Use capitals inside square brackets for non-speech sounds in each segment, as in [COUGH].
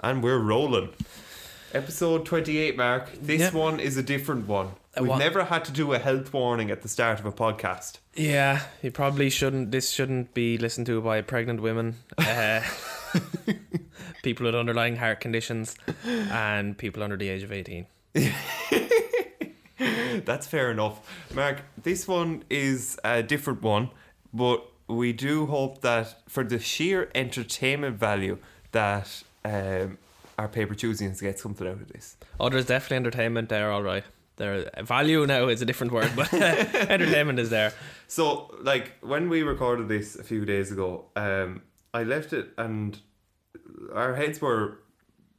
And we're rolling. Episode 28, Mark. This Yeah. one is a different one. We've what? never had to do a health warning at the start of a podcast. Yeah, you probably shouldn't. This shouldn't be listened to by pregnant women, uh, [LAUGHS] people with underlying heart conditions, and people under the age of eighteen. [LAUGHS] That's fair enough. Mark, this one is a different one, but we do hope that for the sheer entertainment value that um, our paper Tuesdays to get something out of this. Oh, there's definitely entertainment there. All right, there value now is a different word, but [LAUGHS] entertainment is there. So, like when we recorded this a few days ago, um, I left it and our heads were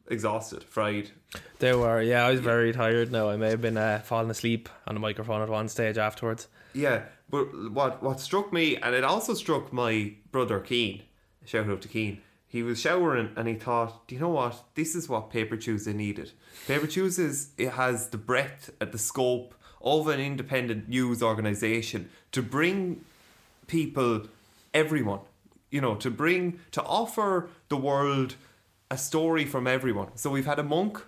exhausted, fried. They were, yeah, I was very tired. Now I may have been uh, falling asleep on the microphone at one stage afterwards. Yeah, but what what struck me, and it also struck my brother Cian. Shout out to Cian. He was showering and he thought, "Do you know what? This is what Paper Tuesday needed. Paper Tuesdays it has the breadth and the scope of an independent news organization to bring people, everyone, you know, to bring to offer the world a story from everyone. So we've had a monk,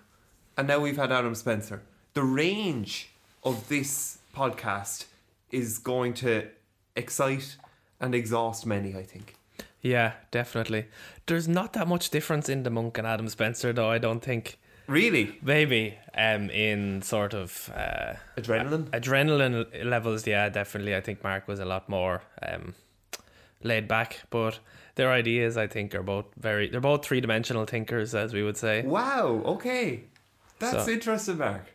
and now we've had Adam Spencer. The range of this podcast is going to excite and exhaust many. I think. Yeah, definitely. There's not that much difference in the monk and Adam Spencer, though. I don't think. Really, Maybe um, in sort of uh, adrenaline. adrenaline levels, yeah, definitely. I think Mark was a lot more um, laid back, but their ideas, I think, are both very. They're both three dimensional thinkers, as we would say. Wow. Okay, that's So- interesting, Mark.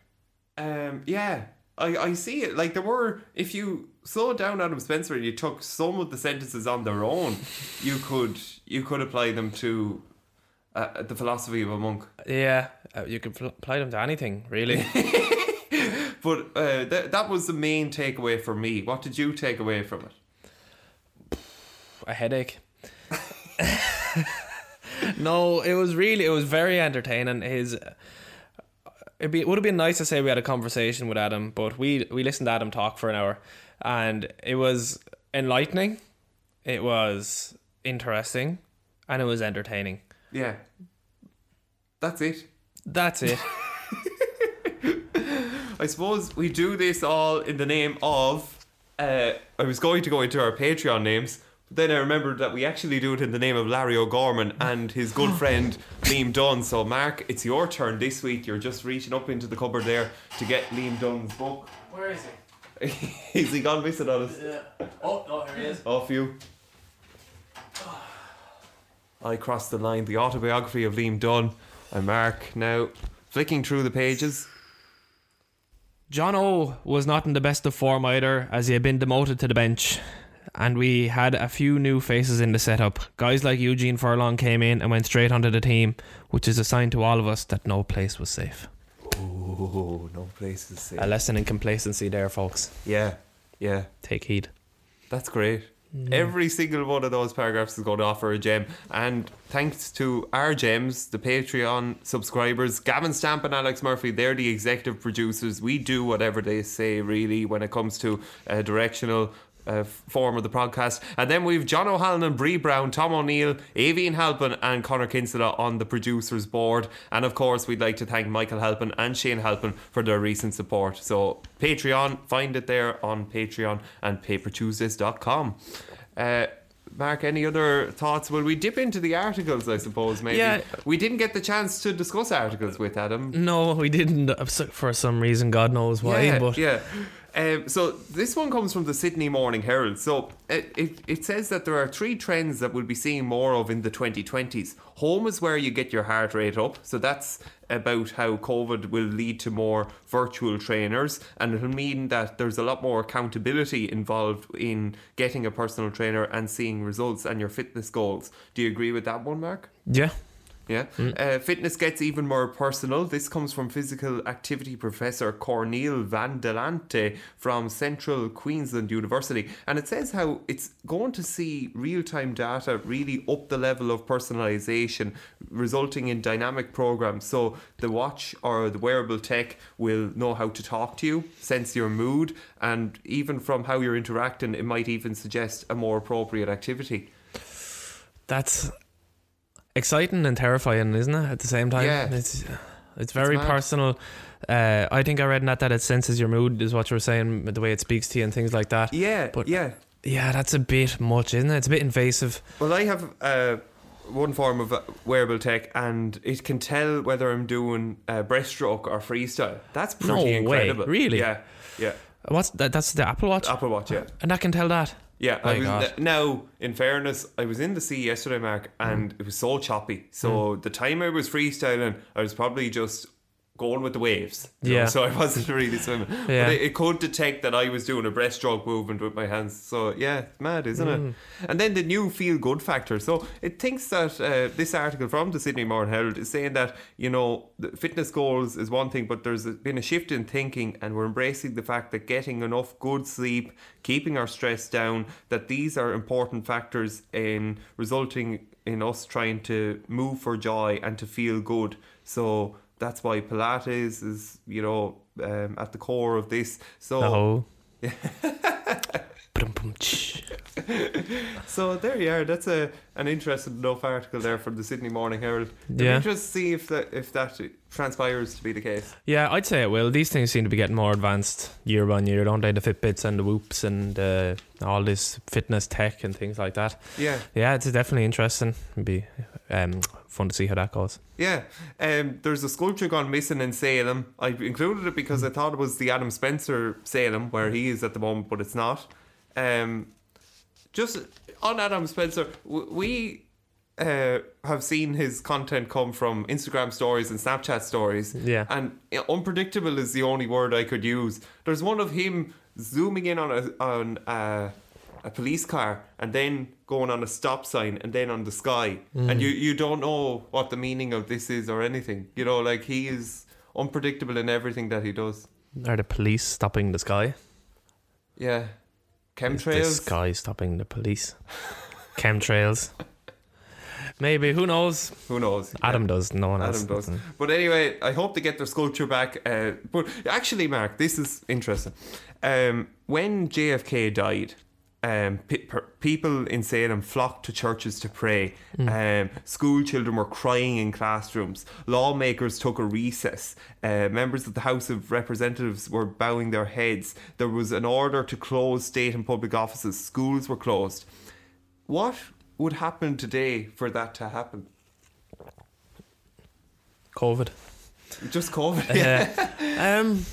Um, yeah, I I see it. Like there were, if you slow down Adam Spencer and you took some of the sentences on their own, you could you could apply them to uh, the philosophy of a monk. Yeah, uh, you could pl- apply them to anything, really. [LAUGHS] [LAUGHS] But uh, th- that was the main takeaway for me. What did you take away from it? a headache. [LAUGHS] no, it was really, it was very entertaining. His, it'd be, it would have been nice to say we had a conversation with Adam, but we we listened to Adam talk for an hour, and it was enlightening, it was interesting, and it was entertaining. Yeah, that's it. That's it. [LAUGHS] I suppose we do this all in the name of. Uh, I was going to go into our Patreon names, but then I remembered that we actually do it in the name of Larry O'Gorman and his good [GASPS] friend Liam Dunn. So, Mark, it's your turn this week. You're just reaching up into the cupboard there to get Liam Dunn's book. Where is he? [LAUGHS] Is he gone missing on us? Yeah. Oh, oh no, here he is. Off you. I crossed the line. The autobiography of Liam Dunn. And Mark now flicking through the pages. John O was not in the best of form either, as he had been demoted to the bench. And we had a few new faces in the setup. Guys like Eugene Furlong came in and went straight onto the team, which is a sign to all of us that no place was safe. Oh, no place is safe. A lesson in complacency there, folks. Yeah, yeah, Take heed. that's great. Every single one of those paragraphs is going to offer a gem. And thanks to our gems, the Patreon subscribers, Gavin Stamp and Alex Murphy, they're the executive producers. We do whatever they say, really, when it comes to uh, directional. Uh, form of the podcast, and then we've John O'Halloran, Bree Brown, Tom O'Neill, Avian Halpin, and Connor Kinsella on the producers board. And of course, we'd like to thank Michael Halpin and Shane Halpin for their recent support. So, Patreon, find it there on Patreon and papertuesdays.com. Uh, Mark, any other thoughts? Will we dip into the articles, I suppose, maybe? Yeah. We didn't get the chance to discuss articles with Adam. No, we didn't, uh, for some reason, God knows why, yeah, but yeah. Um, so this one comes from the Sydney Morning Herald. So it, it, it says that there are three trends that we'll be seeing more of in the 2020s. Home is where you get your heart rate up. So that's about how COVID will lead to more virtual trainers, and it'll mean that there's a lot more accountability involved in getting a personal trainer and seeing results and your fitness goals. Do you agree with that one, Mark? yeah. Yeah. Uh, fitness gets even more personal. This comes from physical activity professor Corneel Vandelanotte from Central Queensland University. And it says how it's going to see real time data really up the level of personalization, resulting in dynamic programs. So the watch or the wearable tech will know how to talk to you, sense your mood, and even from how you're interacting, it might even suggest a more appropriate activity. That's exciting and terrifying, isn't it? At the same time, Yeah. it's it's very mad. personal. Uh, I think I read in that that it senses your mood, is what you were saying, the way it speaks to you and things like that. Yeah, But- yeah. Yeah, that's a bit much, isn't it? It's a bit invasive. Well, I have uh, one form of uh, wearable tech, and it can tell whether I'm doing uh, breaststroke or freestyle. That's pretty No way, incredible. really? Yeah, yeah. What's that? That's the Apple Watch, Apple Watch, yeah. and that can tell that. Yeah, I was, God. now in fairness, I was in the sea yesterday, Mark, and Mm. it was so choppy. So the time I was freestyling, I was probably just going with the waves. you know, Yeah. so I wasn't really swimming. Yeah. But it, it could detect that I was doing a breaststroke movement with my hands. So yeah, it's mad, isn't Mm. it? And then the new feel good factor. So it thinks that uh, this article from the Sydney Morning Herald is saying that you know the fitness goals is one thing, but there's been a shift in thinking, and we're embracing the fact that getting enough good sleep, keeping our stress down, that these are important factors in resulting in us trying to move for joy and to feel good. So that's why Pilates is you know um, at the core of this. So. [LAUGHS] Brum-bum-tsh. So there you are. That's a an interesting enough article there from the Sydney Morning Herald. It'd Yeah. just see if that if that transpires to be the case. Yeah, I'd say it will. These things seem to be getting more advanced year on year, don't they? The Fitbits and the Whoops and uh, all this fitness tech and things like that. Yeah, Yeah, it's definitely interesting. It'd be um, fun to see how that goes. yeah. Um, there's a sculpture gone missing in Salem. I included it because I thought it was the Adam Spencer Salem where he is at the moment, but it's not. Um, just on Adam Spencer, we. Uh, have seen his content come from Instagram stories and Snapchat stories. Yeah. And unpredictable is the only word I could use. There's one of him zooming in on a on a, a police car and then going on a stop sign and then on the sky. And you, you don't know what the meaning of this is or anything. You know, like he is unpredictable in everything that he does. Are the police stopping the sky? Yeah. Is the Chemtrails. sky stopping the police? [LAUGHS] Chemtrails. Maybe. Who knows? Who knows? Adam does. No one else. Adam does. But anyway, I hope they get their sculpture back. Uh, but actually, Mark, this is interesting. Um, when JFK died, um, pe- per- people in Salem flocked to churches to pray. Um, school children were crying in classrooms. Lawmakers took a recess. Uh, members of the House of Representatives were bowing their heads. There was an order to close state and public offices. Schools were closed. What would happen today for that to happen? COVID. Just COVID. Yeah. [LAUGHS] um,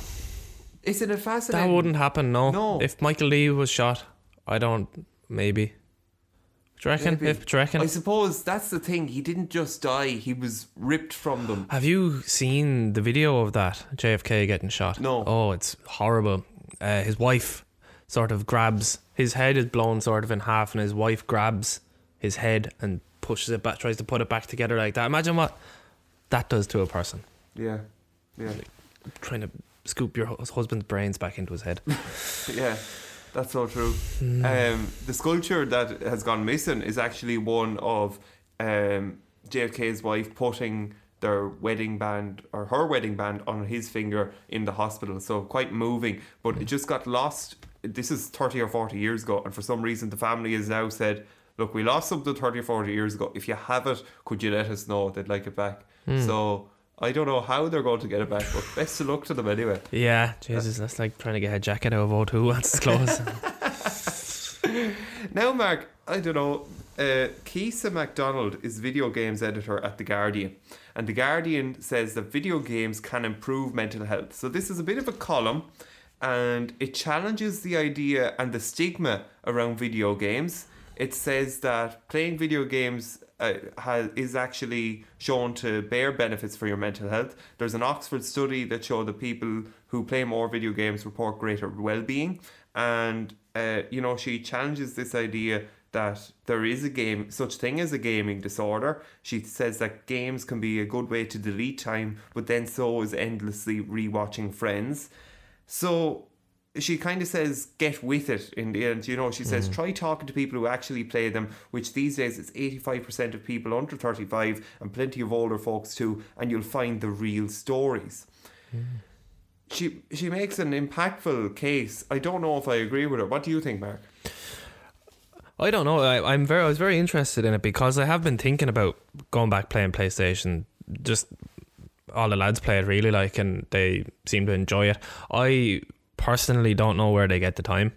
Isn't it fascinating? that wouldn't happen. No. No. If Michael D was shot, I don't. Maybe. Do you reckon? Maybe. If do you reckon? I suppose that's the thing. He didn't just die; he was ripped from them. Have you seen the video of that JFK getting shot? No. Oh, it's horrible. Uh, his wife sort of grabs his head is blown sort of in half, and his wife grabs his head and pushes it back, tries to put it back together like that. Imagine what that does to a person Yeah, yeah, trying to scoop your husband's brains back into his head. [LAUGHS] yeah. That's so true. Hmm. Um, the sculpture that has gone missing is actually one of um, JFK's wife putting their wedding band or her wedding band on his finger in the hospital. So quite moving, but it just got lost. This is 30 or 40 years ago, and for some reason, the family has now said, Look, we lost something 30 or 40 years ago. If you have it, could you let us know? They'd like it back. So I don't know how they're going to get it back, but [LAUGHS] best of luck to them anyway. Yeah, Jesus, that's like trying to get a jacket out of O2 once it's closed. Now, Mark, I don't know. Uh, Keza MacDonald is video games editor at The Guardian. And The Guardian says that video games can improve mental health. So, this is a bit of a column and it challenges the idea and the stigma around video games. It says that playing video games uh, has, is actually shown to bear benefits for your mental health. There's an Oxford study that showed that people who play more video games report greater well-being, and uh, you know she challenges this idea that there is a game such thing as a gaming disorder. She says that games can be a good way to delete time, but then so is endlessly rewatching Friends. So she kind of says get with it in the end you know she says mm. try talking to people who actually play them which these days is 85% of people under 35 and plenty of older folks too and you'll find the real stories mm. she she makes an impactful case i don't know if i agree with her what do you think mark I don't know. I, I'm very, I was very interested in it because I have been thinking about going back playing PlayStation. Just all the lads play it really like, and they seem to enjoy it. I personally don't know where they get the time.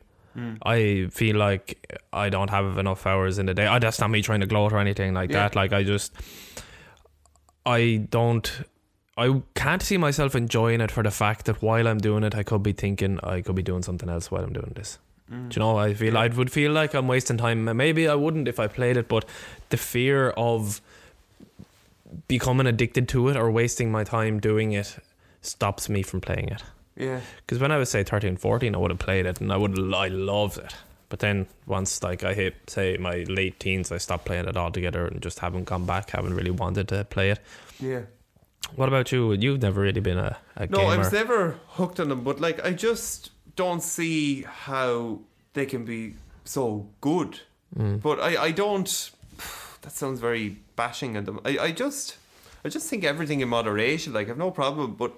I feel like I don't have enough hours in the day. I that's not me trying to gloat or anything like Yeah. that. Like I just, I don't. I can't see myself enjoying it for the fact that while I'm doing it, I could be thinking I could be doing something else while I'm doing this. Mm. Do you know? I feel I would feel like I'm wasting time. Maybe I wouldn't if I played it, but the fear of becoming addicted to it or wasting my time doing it stops me from playing it. Yeah. Because when I was say 13, 14, I would have played it and I would I loved it. But then once like I hit say my late teens, I stopped playing it altogether and just haven't gone back. Haven't really wanted to play it. Yeah. What about you? You've never really been a, a No, gamer. I was never hooked on them, but like I just don't see how they can be so good. Mm. But I, I don't. [SIGHS] That sounds very bashing at them. I, I just, I just think everything in moderation. Like I've no problem, but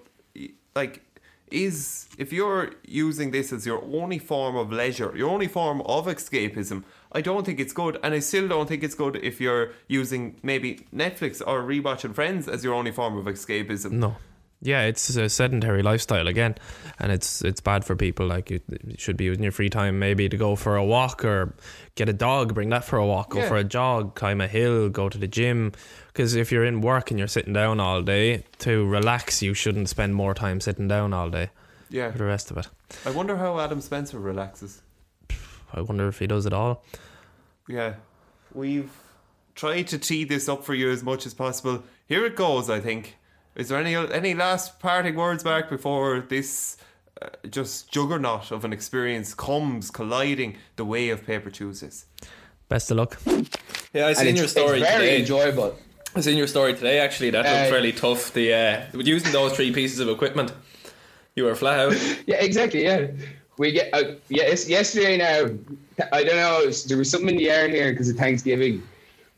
like is if you're using this as your only form of leisure, your only form of escapism, I don't think it's good. And I still don't think it's good if you're using maybe Netflix or rewatching Friends as your only form of escapism. No. Yeah, it's a sedentary lifestyle again, and it's it's bad for people. Like you, you should be using your free time maybe to go for a walk or get a dog, bring that for a walk, go Yeah. for a jog, climb a hill, go to the gym. Because if you're in work and you're sitting down all day to relax, you shouldn't spend more time sitting down all day Yeah. for the rest of it. I wonder how Adam Spencer relaxes. I wonder if he does it all. Yeah. We've tried to tee this up for you as much as possible. Here it goes, I think. Is there any any last parting words back before this uh, just juggernaut of an experience comes colliding the way of Paper Tuesdays? Best of luck. Yeah, I And seen it's, your story it's very today. enjoyable. I seen your story today. Actually, that Uh, looked fairly tough. The uh, using those three pieces of equipment, you were flat out. [LAUGHS] Yeah, exactly. Yeah, we get. Uh, yes, yesterday now. I don't know. There was something in the air here because of Thanksgiving.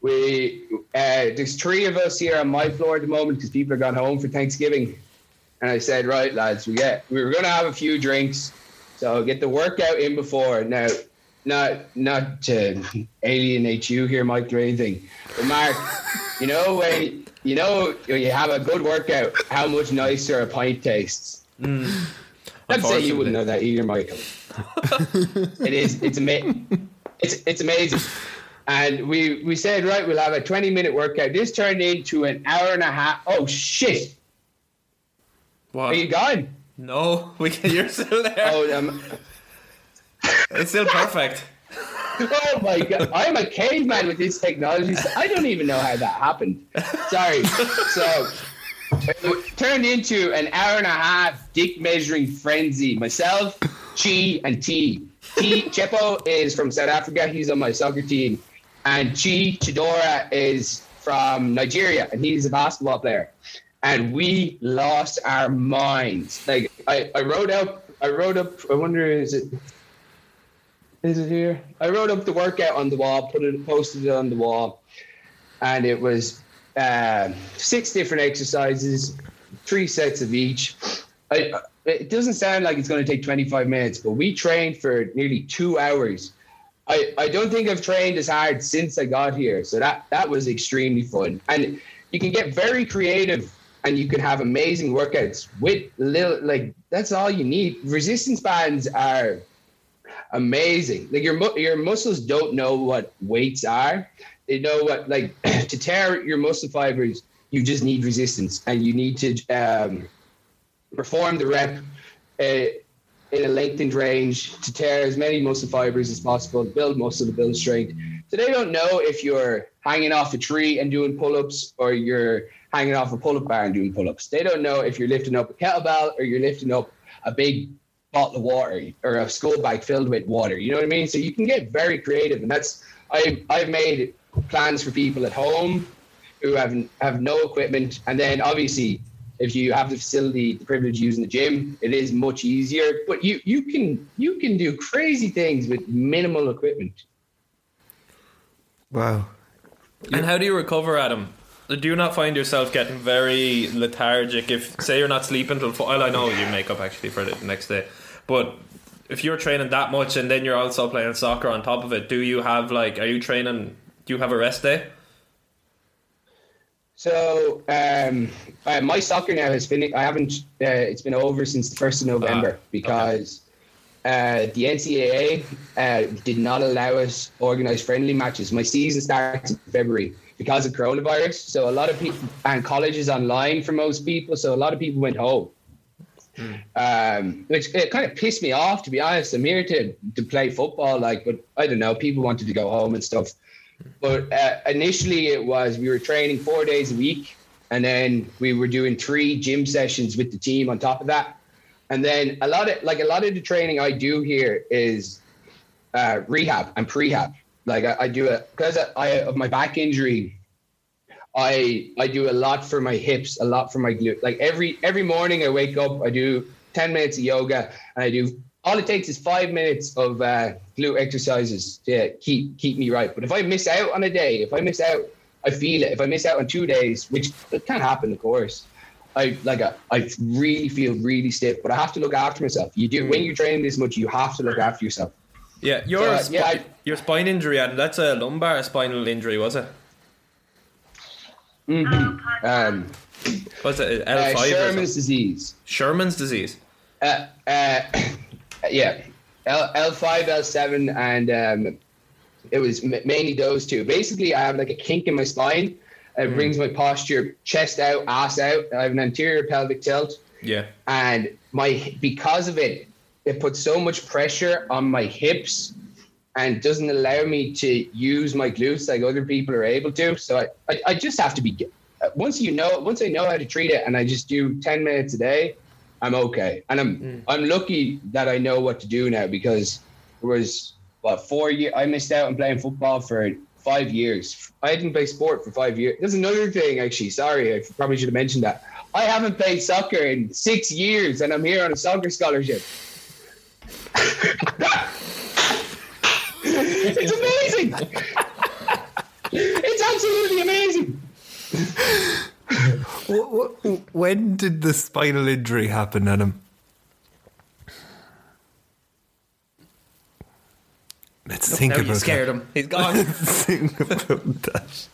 We uh, there's three of us here on my floor at the moment because people are gone home for Thanksgiving, and I said, right, lads, we get we were going to have a few drinks, so get the workout in before now. Not not to alienate you here, Mike, or anything, but Mark, you know when you know when you have a good workout, how much nicer a pint tastes. I'd say you wouldn't know that either, Michael. [LAUGHS] it is. It's amazing. It's it's amazing. And we we said right, we'll have a twenty minute workout. This turned into an hour and a half. Oh shit! What? Are you gone? No, [LAUGHS] we can, you're still there. Oh, um, It's still perfect. Oh my god! I'm a caveman with these technologies. I don't even know how that happened. Sorry. So it turned into an hour and a half dick measuring frenzy. Myself, Chi, and T. T. Tshepo is from South Africa. He's on my soccer team, and Chi Chidera is from Nigeria, and he's a basketball player. And we lost our minds. Like I, I wrote up. I wrote up. I wonder is it is it here? I wrote up the workout on the wall, put it, posted it on the wall, and it was um six different exercises, three sets of each. I, it doesn't sound like it's going to take 25 minutes, but we trained for nearly two hours. I, I don't think I've trained as hard since I got here, so that that was extremely fun. And you can get very creative, and you can have amazing workouts with little like that's all you need. Resistance bands are amazing. Like your your muscles don't know what weights are. They know what like [CLEARS THROAT] to tear your muscle fibers. You just need resistance, and you need to um, perform the rep uh, in a lengthened range to tear as many muscle fibers as possible, build muscle to build strength. So they don't know if you're hanging off a tree and doing pull-ups or you're hanging off a pull-up bar and doing pull-ups. They don't know if you're lifting up a kettlebell or you're lifting up a big bottle of water or a school bag filled with water. You know what I mean? So you can get very creative, and that's I I've made plans for people at home who have have no equipment, and then obviously if you have the facility, the privilege of using the gym, it is much easier. But you you can you can do crazy things with minimal equipment. Wow. And how do you recover, Adam? Do you not find yourself getting very lethargic if, say, you're not sleeping till? Four, well, I know you make up actually for the next day, but if you're training that much and then you're also playing soccer on top of it, do you have like are you training? Do you have a rest day? So um, uh, my soccer now has finished. I haven't. Uh, it's been over since the first of November Ah, because uh, the NCAA uh, did not allow us organize friendly matches. My season starts in February because of coronavirus. So a lot of people and college is online for most people. So a lot of people went home. Um, which it kind of pissed me off to be honest. I'm here to to play football, like, but I don't know. People wanted to go home and stuff. But uh, initially, it was we were training four days a week, and then we were doing three gym sessions with the team on top of that. And then a lot of like a lot of the training I do here is uh, rehab and prehab. Like I, I do it because I of my back injury. I I do a lot for my hips, a lot for my glute. Like every every morning I wake up, I do ten minutes of yoga, and I do all it takes is five minutes of uh, glute exercises to keep keep me right. But if I miss out on a day, if I miss out, I feel it. If I miss out on two days, which it can happen, of course, I like I, I really feel really stiff. But I have to look after myself. You do when you're training this much, you have to look after yourself. Yeah, your So, uh, yeah, I- your spine injury, and that's a lumbar spinal injury, was it? Um, Was it uh, L five or Scheuermann's something? disease. Scheuermann's disease? Uh, uh, [COUGHS] yeah, L L five, L seven, and um, it was m- mainly those two. Basically, I have like a kink in my spine. It brings my posture chest out, ass out. I have an anterior pelvic tilt, Yeah. and my because of it, it puts so much pressure on my hips and doesn't allow me to use my glutes like other people are able to. So I, I, I just have to be once you know once I know how to treat it and I just do ten minutes a day, I'm okay. And I'm hmm. I'm lucky that I know what to do now because it was what four years I missed out on playing football for five years. I didn't play sport for five years. There's another thing actually. Sorry, I probably should have mentioned that. I haven't played soccer in six years and I'm here on a soccer scholarship. [LAUGHS] [LAUGHS] it's amazing. it's absolutely amazing. Wh- wh- When did the spinal injury happen, Adam? Let's think now you about scared that. him. He's gone. [LAUGHS] Let's think about that.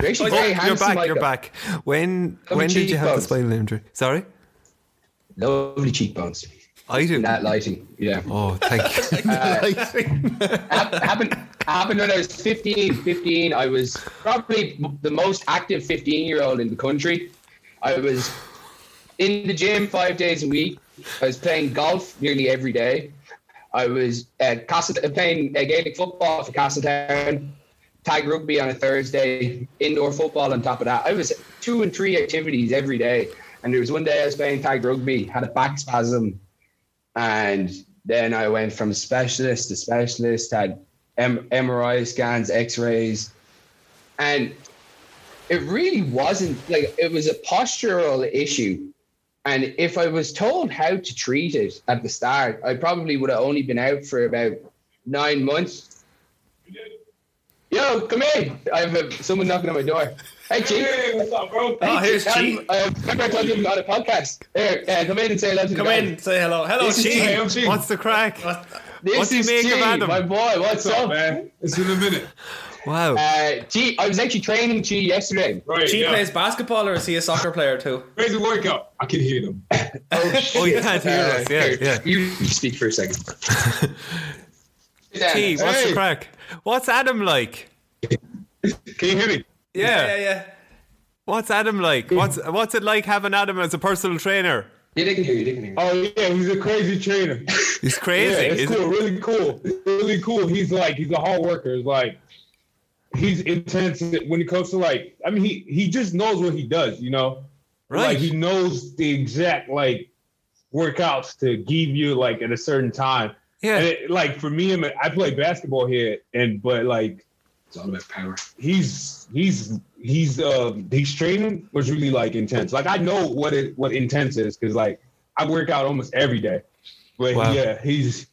You're actually Oh, very you're handsome, back. You're Michael. back. When Lovely when did you have the spinal injury? Sorry, Lovely cheekbones. I did. That lighting, yeah. Oh, thank you. [LAUGHS] [LAUGHS] Hap- happened happened when I was 15. 15, I was probably the most active 15 year old in the country. I was in the gym five days a week. I was playing golf nearly every day. I was at Castle, uh, playing uh, Gaelic football for Castletown, tag rugby on a Thursday, indoor football on top of that. I was two and three activities every day. And there was one day I was playing tag rugby, had a back spasm, and then I went from specialist to specialist, had M- MRI scans, X rays, and it really wasn't like it was a postural issue. And if I was told how to treat it at the start, I probably would have only been out for about nine months. Yo, come in. I have uh, someone knocking on my door. Hey, Chief. Hey, what's up, bro? Oh, here's Chief. Uh, remember I told you on a podcast. Here, uh, come in and say hello to the Come guys. in, say hello. Hello, This Chief. Hey, Chief. What's the crack? This What do you is make of Adam? my boy. What's, What's up, up, man? It's been a minute. Wow. Uh, G, I was actually training G yesterday. Right, Chief yeah. plays basketball, or is he a soccer player too? Crazy workout. I can hear them. [LAUGHS] oh, [LAUGHS] you can't hear us. Yeah, here, yeah. You speak for a second. [LAUGHS] T, what's Hey. the crack? What's Adam like? Can you hear me? Yeah. yeah, yeah. What's Adam like? What's what's it like having Adam as a personal trainer? Yeah, they can hear you. They can hear. Oh yeah, he's a crazy trainer. He's crazy. Yeah, it's isn't cool. Really cool. Really cool. He's like he's a hard worker. He's like he's intense when it comes to like. I mean, he he just knows what he does. You know, Right. Like he knows the exact like workouts to give you like at a certain time. Yeah. And it, like for me, I play basketball here, and but like It's all about power. he's he's he's uh he's training was really like intense. Like I know what it what intense is because like I work out almost every day. But Wow. yeah, he's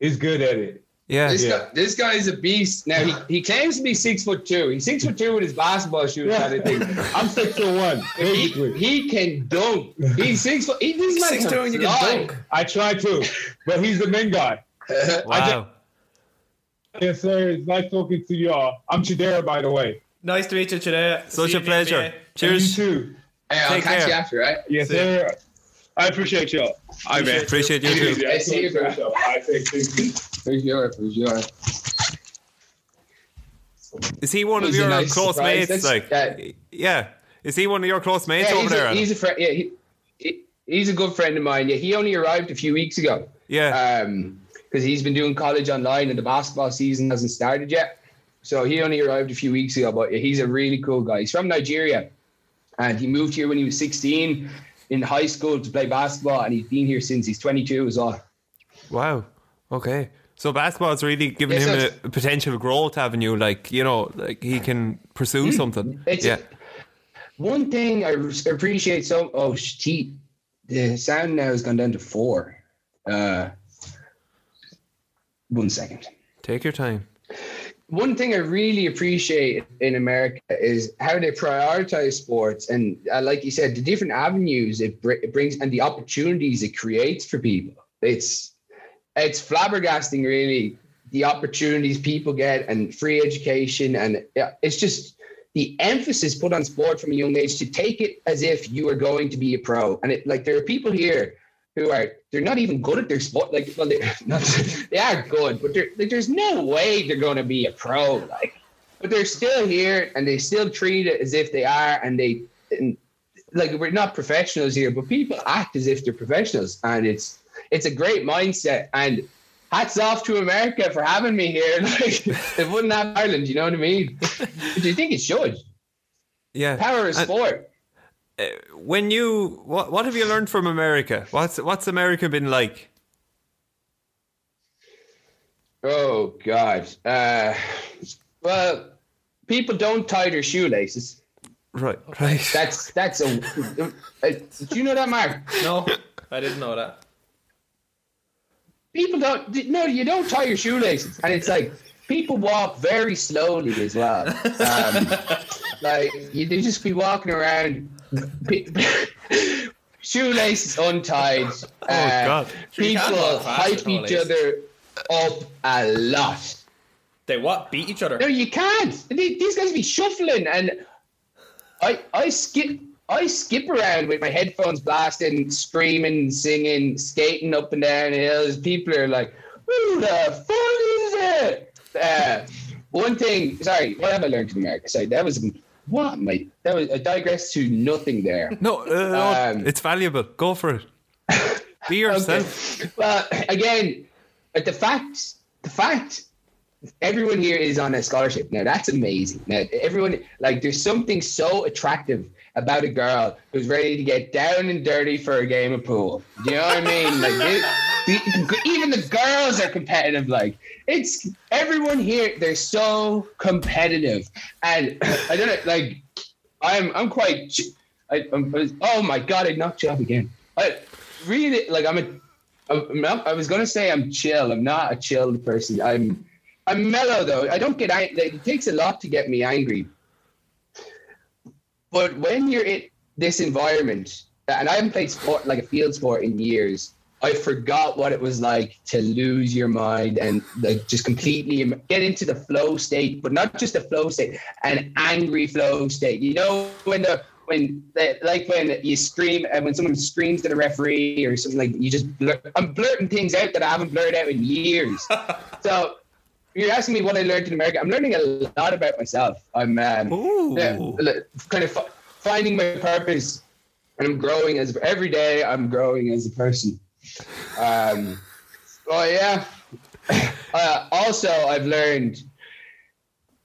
he's good at it. Yeah. This Yeah. guy, this guy is a beast. Now he, he claims to be six foot two. He's six foot two with his basketball shoes kind of thing. I'm six foot one, He, basically. he can dunk. He's six foot. He, this man Six can two and you can dunk. I try to, but he's the main guy. [LAUGHS] Wow. Yes, sir. It's nice talking to y'all. I'm Chidera, by the way. Nice to meet you today. Such See a you, pleasure. NBA. And Cheers. You too. Hey, I'll Take catch care. you after, right? Yes, See sir. I appreciate y'all. I man. Appreciate you too. I see you, bro. I think, thank you. For sure, for sure. Is he one of He's a your nice close surprise. mates? That's- Like, yeah. yeah. Is he one of your close mates Yeah, over he's there? a, he's a friend. Yeah, he, he, he's a good friend of mine. Yeah, he only arrived a few weeks ago. yeah. Um, because he's been doing college online and the basketball season hasn't started yet. So he only arrived a few weeks ago, but he's a really cool guy. He's from Nigeria, and he moved here when he was 16 in high school to play basketball, and he's been here since he's 22 as well. Wow. Okay. So basketball basketball's really giving Yeah, so him it's- a, a potential growth avenue. Like you know, like he can pursue something. Hmm. It's yeah. one thing I appreciate so. Oh, gee, the sound now has gone down to four. Uh, one second. Take your time. one thing I really appreciate in America is how they prioritize sports, and uh, like you said, the different avenues it, br- it brings and the opportunities it creates for people. It's it's flabbergasting, really, the opportunities people get and free education, and yeah, it's just the emphasis put on sport from a young age to take it as if you are going to be a pro. And it like there are people here who are they're not even good at their sport. Like, well, they're [LAUGHS] not, they are good, but they're, like, there's no way they're going to be a pro. Like, but they're still here and they still treat it as if they are, and they and, like we're not professionals here, but people act as if they're professionals, and it's it's a great mindset. And hats off to America for having me here. [LAUGHS] Like, they wouldn't have Ireland. You know what I mean? [LAUGHS] But you think it should? Yeah. Power of And- sport. When you what what have you learned from America? What's what's America been like? Oh God. Uh, well, people don't tie their shoelaces. Right. [LAUGHS] Right. That's that's a. uh, do you know that, Mark? No, I didn't know that. People don't. No, you don't tie your shoelaces, and it's like people walk very slowly as well. Um, [LAUGHS] like you they just be walking around, pe- shoelaces untied. Oh uh, God. Sure, you can People hype each other up a lot. They what? Beat each other? No, you can't. They- These guys be shuffling, and I I skip I skip around with my headphones blasting, screaming, singing, skating up and down hills. People are like, "Who the fuck is it?" Uh, one thing. Sorry, what have I learned in America? Sorry, that was what my that was. I digress to nothing there. [LAUGHS] No, uh, Um, it's valuable. Go for it. Be [LAUGHS] yourself. Okay. Well, again, but the fact, the fact, everyone here is on a scholarship. Now that's amazing. Now everyone, like, there's something so attractive about a girl who's ready to get down and dirty for a game of pool. Do you know what I mean? Like, [LAUGHS] the, even the girls are competitive. Like, it's everyone here. They're so competitive, and I don't know. Like, I'm, I'm quite. I, I'm, oh my god! I knocked you up again. I really like. I'm a I'm I was gonna say I'm chill. I'm not a chilled person. I'm I'm mellow though. I don't get angry. It takes a lot to get me angry. But when you're in this environment, and I haven't played sport like a field sport in years, I forgot what it was like to lose your mind and like just completely get into the flow state, but not just a flow state, an angry flow state. You know when the when the, like when you scream and when someone screams at a referee or something like you just blur, I'm blurting things out that I haven't blurted out in years. [LAUGHS] so you're asking me what I learned in America. I'm learning a lot about myself. I'm um, kind of finding my purpose, and I'm growing as every day. I'm growing as a person. Um, oh yeah. Uh, also, I've learned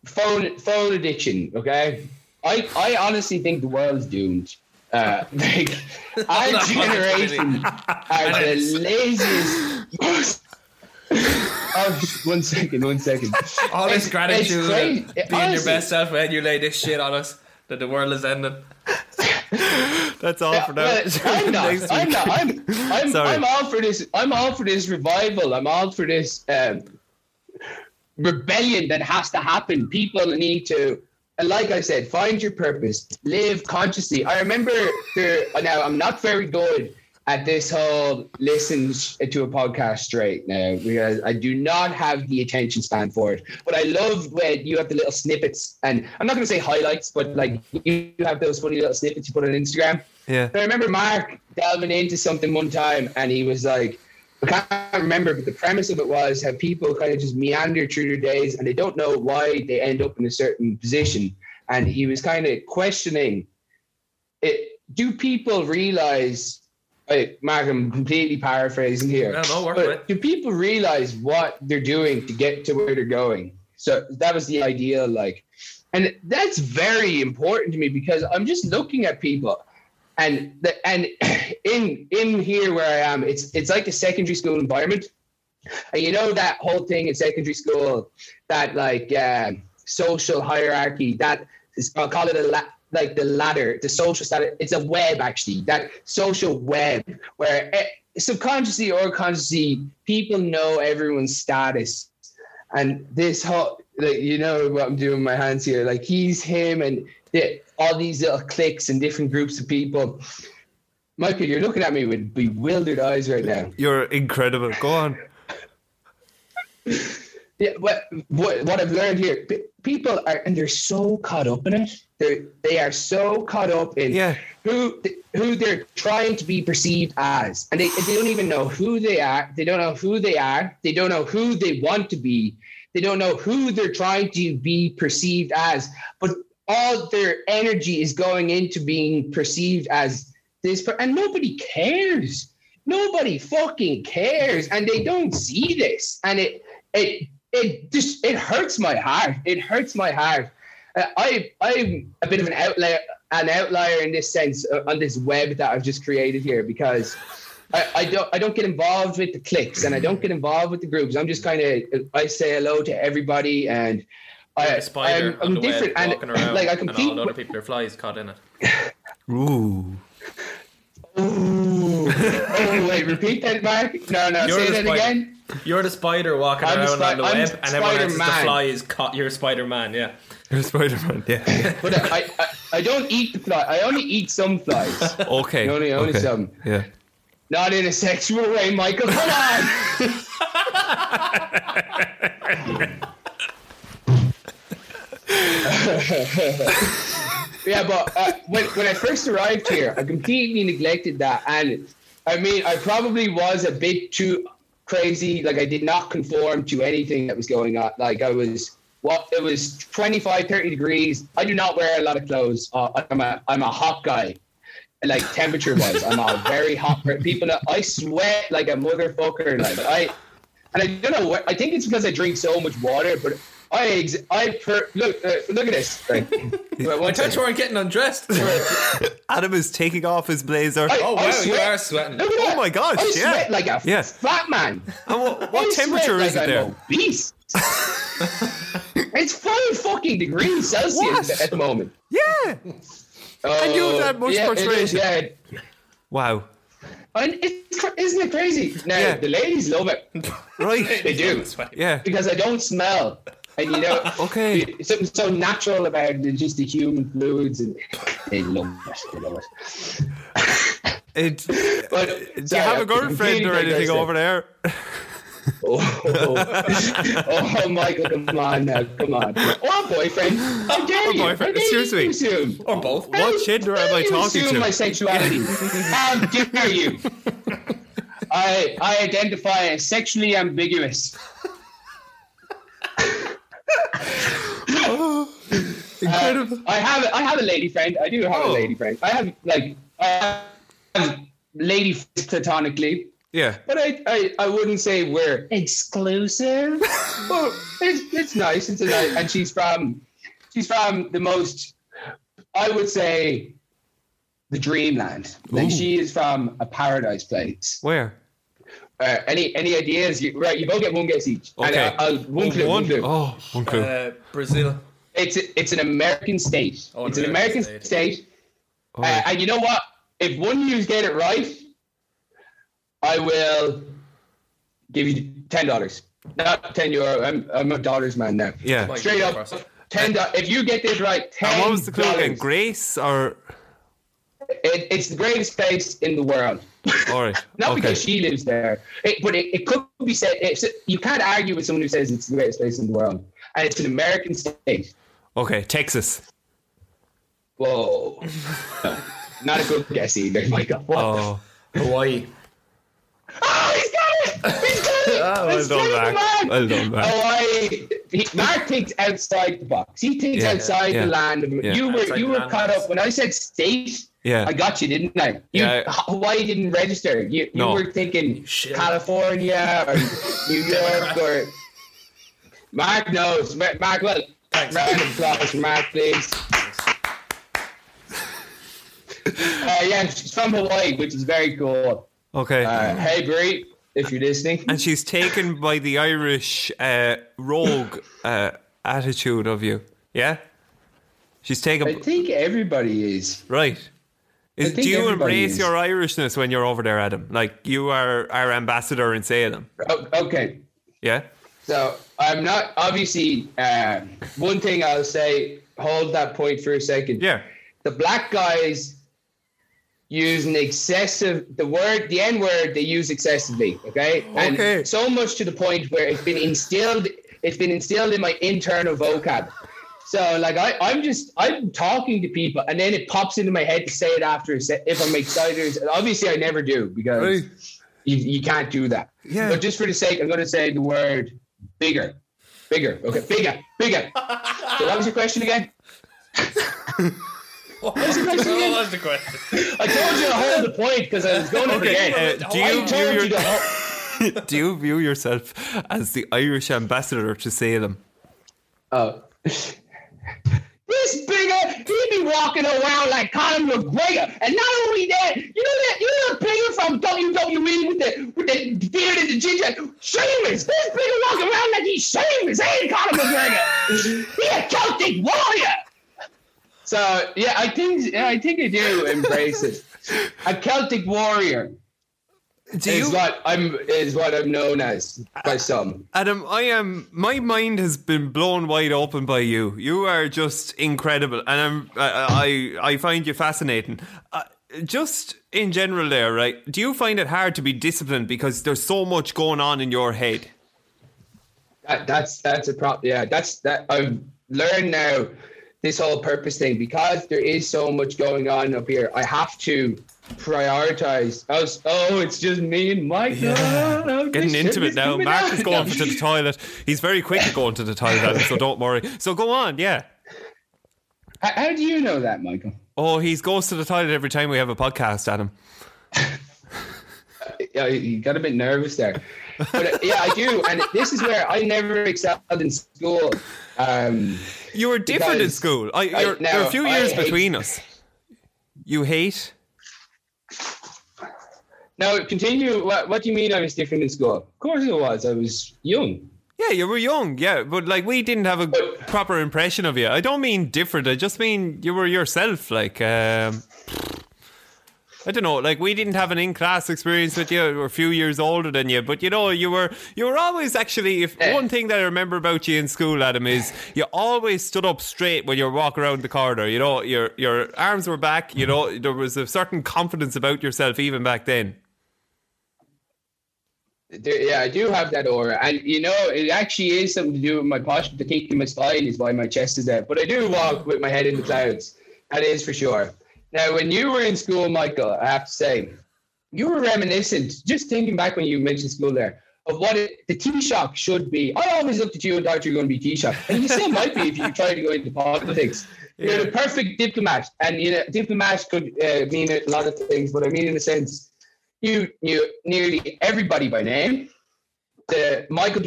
phone phone addiction. Okay, I I honestly think the world's doomed. Uh, [LAUGHS] like [LAUGHS] our No, generation [LAUGHS] are the laziest. most- oh, one second, one second. All this It's- gratitude, it's crazy. and being your best self when you lay this shit on us that the world is ending. [LAUGHS] That's all for now. I'm not. I'm not. I'm. I'm. I'm all for this. I'm all for this revival. I'm all for this. Um, rebellion that has to happen. People need to, and like I said, find your purpose, live consciously. I remember there, now I'm not very good at this whole listen to a podcast straight now because I do not have the attention span for it. But I love when you have the little snippets, and I'm not going to say highlights, but like you have those funny little snippets you put on Instagram. Yeah. I remember Mark delving into something one time, and he was like, I can't remember, but the premise of it was how people kind of just meander through their days and they don't know why they end up in a certain position. And he was kind of questioning it. Do people realize? Like, Mark, I'm completely paraphrasing here. No, no, work but do people realize what they're doing to get to where they're going? So that was the idea, like, and that's very important to me because I'm just looking at people, and the, and [CLEARS THROAT] in in here where I am, it's it's like a secondary school environment, and you know that whole thing in secondary school, that like uh, social hierarchy, that is, I'll call it a la- like the ladder, the social status. It's a web actually, that social web where eh, subconsciously or consciously people know everyone's status, and this whole like you know what I'm doing with my hands here, like he's him and the, all these little cliques and different groups of people. Michael, you're looking at me with bewildered eyes right now. You're incredible. Go on. [LAUGHS] Yeah, what what what I've learned here, p- people are and they're so caught up in it. They they are so caught up in Yeah. who who they're trying to be perceived as, and they they don't even know who they are. They don't know who they are. They don't know who they want to be. They don't know who they're trying to be perceived as. But all their energy is going into being perceived as this, per- and nobody cares. Nobody fucking cares, and they don't see this, and it it it just it hurts my heart. It hurts my heart. Uh, I I'm a bit of an outlier, an outlier in this sense uh, on this web that I've just created here because I, I don't I don't get involved with the cliques and I don't get involved with the groups. I'm just kind of I say hello to everybody and I, Like a spider I'm, I'm the different web and around, like I and compete. all the other with- people are flies caught in it. [LAUGHS] Ooh. Ooh. [LAUGHS] oh wait, repeat that, Mark. No, no, You're say that spider. again. You're the spider walking I'm around spi- on the I'm web, and everyone else is the fly is caught. You're a Spider Man, yeah. You're a Spider Man. Yeah. But I, I I don't eat the fly. I only eat some flies. Okay. Only- only okay. some. Yeah. Not in a sexual way, Michael. Come on. [LAUGHS] yeah, but uh, when, when I first arrived here, I completely neglected that. And I mean, I probably was a bit too crazy. Like, I did not conform to anything that was going on. Like, I was, well, it was 25, 30 degrees. I do not wear a lot of clothes. Uh, I'm, a, I'm a hot guy like temperature wise, I'm a very hot. per- People, I sweat like a motherfucker. Like I, and I don't know. what I think it's because I drink so much water. But I, ex- I per, look, uh, look at this. Right. [LAUGHS] Wait, one I thought you second. weren't getting undressed. [LAUGHS] Adam is taking off his blazer. I- oh I wow, you are sweating. Look at Oh that. my gosh, I yeah. sweat like a Yeah. fat man. [LAUGHS] And what, I what temperature sweat is like it I'm there? Obese. it's five fucking degrees Celsius What? at the moment. Yeah. And you have that much yeah, it is, perspiration. yeah. Wow. And it's, isn't it crazy? Now Yeah. the ladies love it. Right. They do. Yeah. because I don't smell. And you know, [LAUGHS] Okay. something so natural about the, just the human fluids, and they love it. They love it. [LAUGHS] It, But do you have a girlfriend or anything over there? [LAUGHS] Oh, oh, oh, Michael, come on now, come on. Or a boyfriend. How dare Or you? boyfriend, How dare seriously. You assume? Or both. How What gender am I talking assume to? my sexuality. How dare you? I I identify as sexually ambiguous. [LAUGHS] Uh, Incredible. I have I have a lady friend. I do have Oh. a lady friend. I have like I have lady friends platonically, yeah. but I, I I wouldn't say we're exclusive. [LAUGHS] but it's it's nice. It's a nice, and she's from she's from the most I would say the dreamland. Like she is from a paradise place. Where? Uh, any any ideas? You, right, you both get one guess each. And Okay. I- I'll, one clue. One clue. Oh, one clue. Uh, Brazil. It's it's an American state. Oh, it's an American American state. state. Oh, Uh, and you know what? If one of you get it right, I will give you ten dollars. Not ten euro. I'm I'm a dollars man now. Yeah. Straight up, ten. do- If you get this right, ten. And what was the clue again? Grace or It, it's the greatest place in the world. All right? [LAUGHS] Not okay. because she lives there, it, but it, it could be said. It's, you can't argue with someone who says it's the greatest place in the world, and it's an American state. Okay, Texas. Whoa, No, not a good guess either. My God, what? Oh, Hawaii. Oh, he's got it! He's got it! [LAUGHS] Ah, well It's done, David Mark. Mark. Well done, Mark. Hawaii. He, Mark thinks outside the box. He thinks Yeah, outside yeah, the land of yeah. You were Outside you were caught up when I said state. Yeah. I got you, didn't I? You, Yeah. Hawaii didn't register. You, you No. were thinking shit. California or [LAUGHS] New York or. Mark knows. Ma- Mark, well, Thanks. round of applause for Mark, please. [LAUGHS] Uh, yeah, she's from Hawaii, which is very cool. Okay. Uh, hey, Brie, if you're listening. and she's taken by the Irish uh, rogue uh, attitude of you. Yeah. She's taken. I think everybody is. right. Is, do you embrace is. your Irishness when you're over there, Adam? Like you are our ambassador in Salem. Oh, okay, Yeah. so I'm not obviously. Uh, one thing I'll say. Hold that point for a second. Yeah. The black guys use an excessive. The word, the N word, they use excessively. Okay. And Okay. so much to the point where it's been instilled. It's been instilled in my internal vocab. So like I, I'm just I'm talking to people and then it pops into my head to say it after a se- if I'm excited. Obviously I never do because you, you can't do that. Yeah. But just for the sake, I'm going to say the word bigger. Bigger. Okay. Bigger. Bigger. [LAUGHS] so what was your question again? [LAUGHS] What was the question was the question? I told you to hold the point because I was going to Okay, forget. uh, do I you told view you to hold. [LAUGHS] do you view yourself as the Irish ambassador to Salem? Oh. This bigger, he be walking around like Conor McGregor, and not only that, you know that you know bigger from WWE with the with the beard and the ginger, Sheamus. This bigger walking around like he's Sheamus, ain't Conor McGregor? he a Celtic warrior. So yeah, I think yeah, I think I do embrace it. A Celtic warrior Do is what I'm is what I'm known as by some. Adam? I am. My mind has been blown wide open by you. You are just incredible, and I'm. I I, I find you fascinating. Uh, just in general, there, right? Do you find it hard to be disciplined because there's so much going on in your head? That, that's that's a problem. Yeah, that's that. I've learned now this whole purpose thing because there is so much going on up here. I have to prioritize. Oh, s- oh it's just me and Mike. Oh, Getting it now. Mark out. is going to the toilet. He's very quick at going to the toilet, [LAUGHS] so don't worry. So go on, yeah. How, how do you know that, Michael? Oh, he goes to the toilet every time we have a podcast, Adam. [LAUGHS] Yeah, you got a bit nervous there. But uh, yeah, I do, and this is where I never excelled in school. Um, You were different in school. I, I- you're, are a few I years hate- between us. You hate? Now, continue. What, what do you mean I was different in school? Of course it was. I was young. Yeah, you were young, yeah, but like we didn't have a proper impression of you. I don't mean different. I just mean you were yourself. Like, um, I don't know. Like we didn't have an in-class experience with you. We're a few years older than you, but you know, you were you were always actually. If Eh. one thing that I remember about you in school, Adam, is you always stood up straight when you walk around the corridor. You know, your your arms were back. You know, there was a certain confidence about yourself even back then. There, yeah, I do have that aura, and you know, it actually is something to do with my posture. The kink in my spine is why my chest is there, But I do walk with my head in the clouds. That is for sure. Now, when you were in school, Michael, I have to say, you were reminiscent. Just thinking back when you mentioned school there of what it, the Taoiseach should be. I always looked at you and thought you were going to be Taoiseach, and you still might be if you try to go into politics. [LAUGHS] You're the perfect diplomat, and you know, diplomat could uh, mean a lot of things, but I mean in a sense you knew nearly everybody by name. The Michael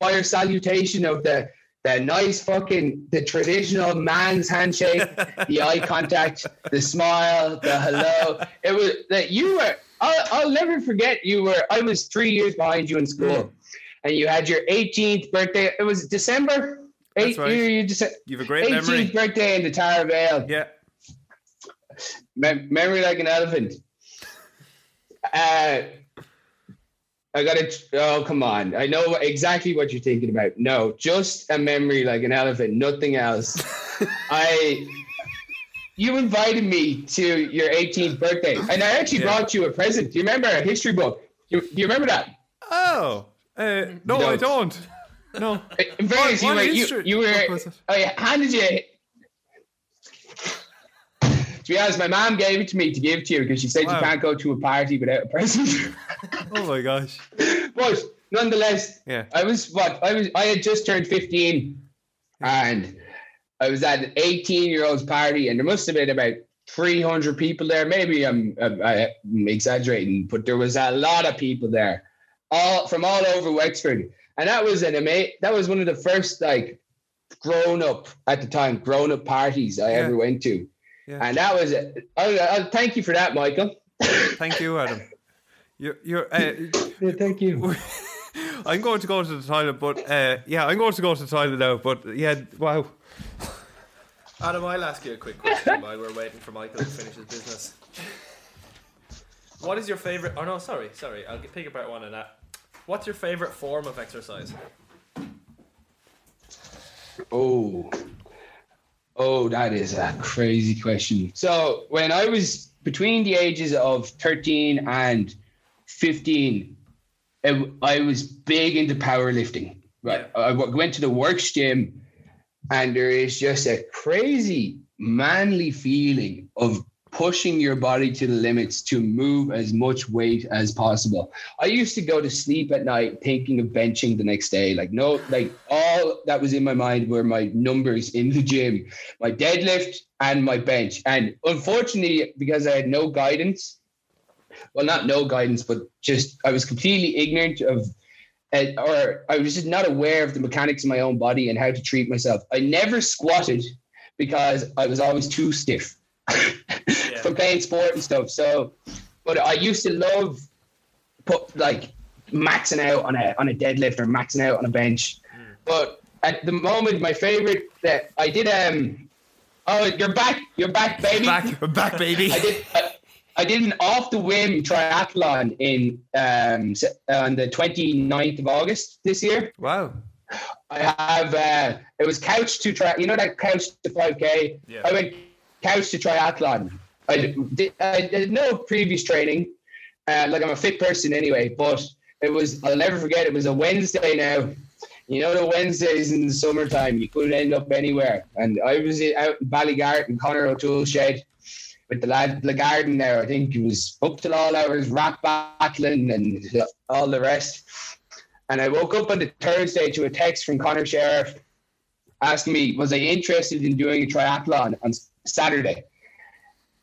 Dwyer salutation of the the nice fucking the traditional man's handshake, the eye [LAUGHS] contact, the smile, the hello. It was that you were. I'll, I'll never forget. You were. I was three years behind you in school, and you had your 18th birthday. It was December. Eight, right. you, you just, You have a great 18th memory. birthday in the Tower Vale. Yeah. Mem- memory like an elephant. Uh, I got it. Oh, come on. I know exactly what you're thinking about. No, just a memory like an elephant, nothing else. [LAUGHS] I, you invited me to your 18th birthday, and I actually Yeah. brought you a present. Do you remember a history book? You, do you remember that? Oh, uh, no, You I don't. No. In fairness, you, were, you, you were. I handed you. To be honest, my mom gave it to me to give to you because she said Wow. you can't go to a party without a present. [LAUGHS] Oh my gosh. [LAUGHS] but nonetheless, Yeah. I was what I was. I had just turned fifteen, and I was at an eighteen-year-old's party, and there must have been about three hundred people there. Maybe I'm, I'm, exaggerating, but there was a lot of people there, all from all over Wexford, and that was an ama- That was one of the first like grown-up at the time grown-up parties I Yeah. ever went to, Yeah. and that was it. I, I thank you for that, Michael. Thank you, Adam. You're, you're, uh, thank you. [LAUGHS] I'm going to go to the toilet, but uh, yeah, I'm going to go to the toilet now. But yeah, wow. Adam, I'll ask you a quick question while we're waiting for Michael to finish his business. What is your favorite? Oh no, sorry, sorry. I'll pick apart one of that. What's your favorite form of exercise? Oh, oh, that is a crazy question. So when I was between the ages of thirteen and fifteen, it, I was big into powerlifting. Right, I went to the works gym, and there is just a crazy manly feeling of pushing your body to the limits to move as much weight as possible. I used to go to sleep at night thinking of benching the next day. Like, no, like all that was in my mind were my numbers in the gym, my deadlift and my bench. And unfortunately, because I had no guidance, well, not no guidance, but just I was completely ignorant of, or I was just not aware of the mechanics of my own body and how to treat myself. I never squatted because I was always too stiff [LAUGHS] from playing sport and stuff. So, but I used to love put like maxing out on a on a deadlift or maxing out on a bench. But at the moment, my favorite that I did um oh you're back you're back baby Back, back, baby. I did I, I did an off the whim triathlon in um on the 29th of August this year. Wow. I have uh, it was couch to try. You know that couch to five k. Yeah. I went couch to triathlon. I did, I did no previous training. Uh, like I'm a fit person anyway, but it was I'll never forget. It was a Wednesday now. You know the Wednesdays in the summertime, you could end up anywhere. And I was out in Ballygarrett in Connor O'Toole shed with the lad the garden there. I think it was up till all hours, rap battling and all the rest. And I woke up on the Thursday to a text from Connor Sheriff asking me, was I interested in doing a triathlon on Saturday?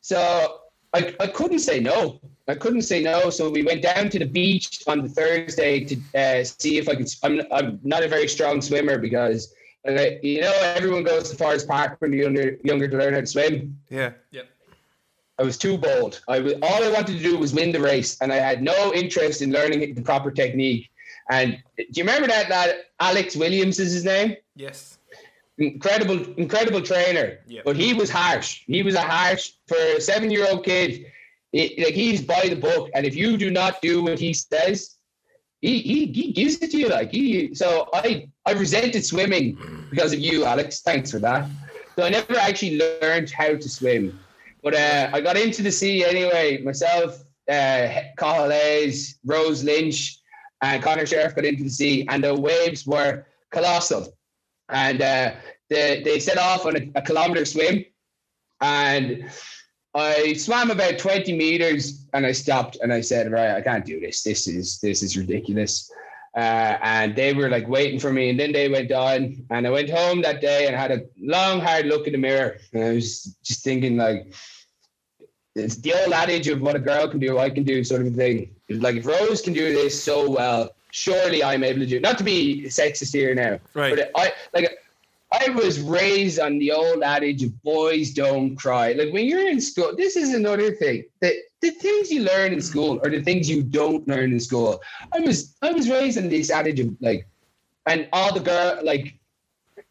So I, I couldn't say no. I couldn't say no. So we went down to the beach on the Thursday to uh, see if I could. I'm, I'm not a very strong swimmer because, uh, you know, everyone goes to Forest Park when they're younger, younger to learn how to swim. Yeah. Yep. I was too bold. I was all I wanted to do was win the race, and I had no interest in learning the proper technique. And do you remember that lad, Alex Williams is his name? Yes. Incredible, incredible trainer. But he was harsh. He was a harsh for a seven-year-old kid. It, like he's by the book, and if you do not do what he says, he, he he gives it to you. Like he. So I I resented swimming because of you, Alex. Thanks for that. So I never actually learned how to swim. But uh, I got into the sea anyway. Myself, uh, Cathal Hayes, Rose Lynch, and Connor Sheriff got into the sea, and the waves were colossal. And uh, they, they set off on a, a kilometer swim, and I swam about 20 meters, and I stopped, and I said, "Right, I can't do this. This is this is ridiculous." Uh, and they were like waiting for me, and then they went on, and I went home that day and had a long, hard look in the mirror, and I was just thinking like it's the old adage of what a girl can do, I can do, sort of thing. Like if Rose can do this so well, surely I'm able to do. Not to be sexist here now, Right. but I like. I was raised on the old adage of boys don't cry. Like when you're in school, this is another thing. that the things you learn in school are the things you don't learn in school. I was I was raised on this adage of like, and all the girl like,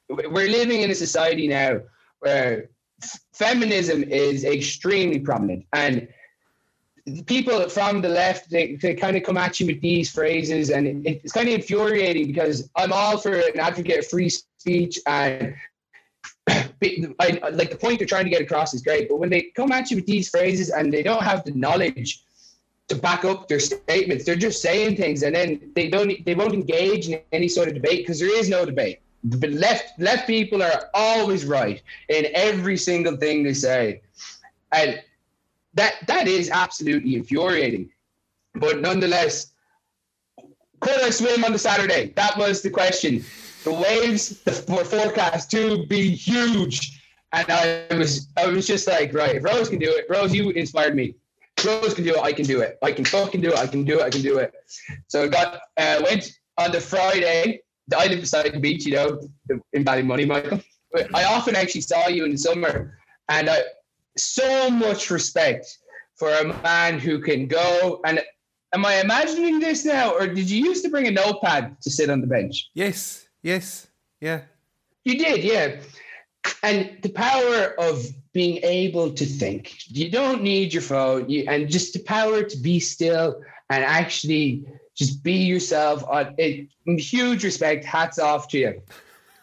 we're living in a society now where f- feminism is extremely prominent and people from the left they, they kind of come at you with these phrases, and it, it's kind of infuriating because I'm all for an advocate of free speech and. [COUGHS] I, like the point they're trying to get across is great, but when they come at you with these phrases and they don't have the knowledge to back up their statements, they're just saying things, and then they don't they won't engage in any sort of debate because there is no debate. But left left people are always right in every single thing they say, and that that is absolutely infuriating. But nonetheless, could I swim on the Saturday? That was the question. The waves were forecast to be huge, and I was I was just like, right, Rose can do it. Rose, you inspired me. Rose can do it. I can do it. I can fucking do it. I can do it. I can do it. So I got uh, went on the Friday. I live beside the beach, you know, in Ballymoney, Michael. I often actually saw you in the summer, and I so much respect for a man who can go and. Am I imagining this now, or did you used to bring a notepad to sit on the bench? Yes, yes, yeah. You did, yeah. And the power of being able to think. You don't need your phone, you, and just the power to be still and actually just be yourself. On it, huge respect. Hats off to you.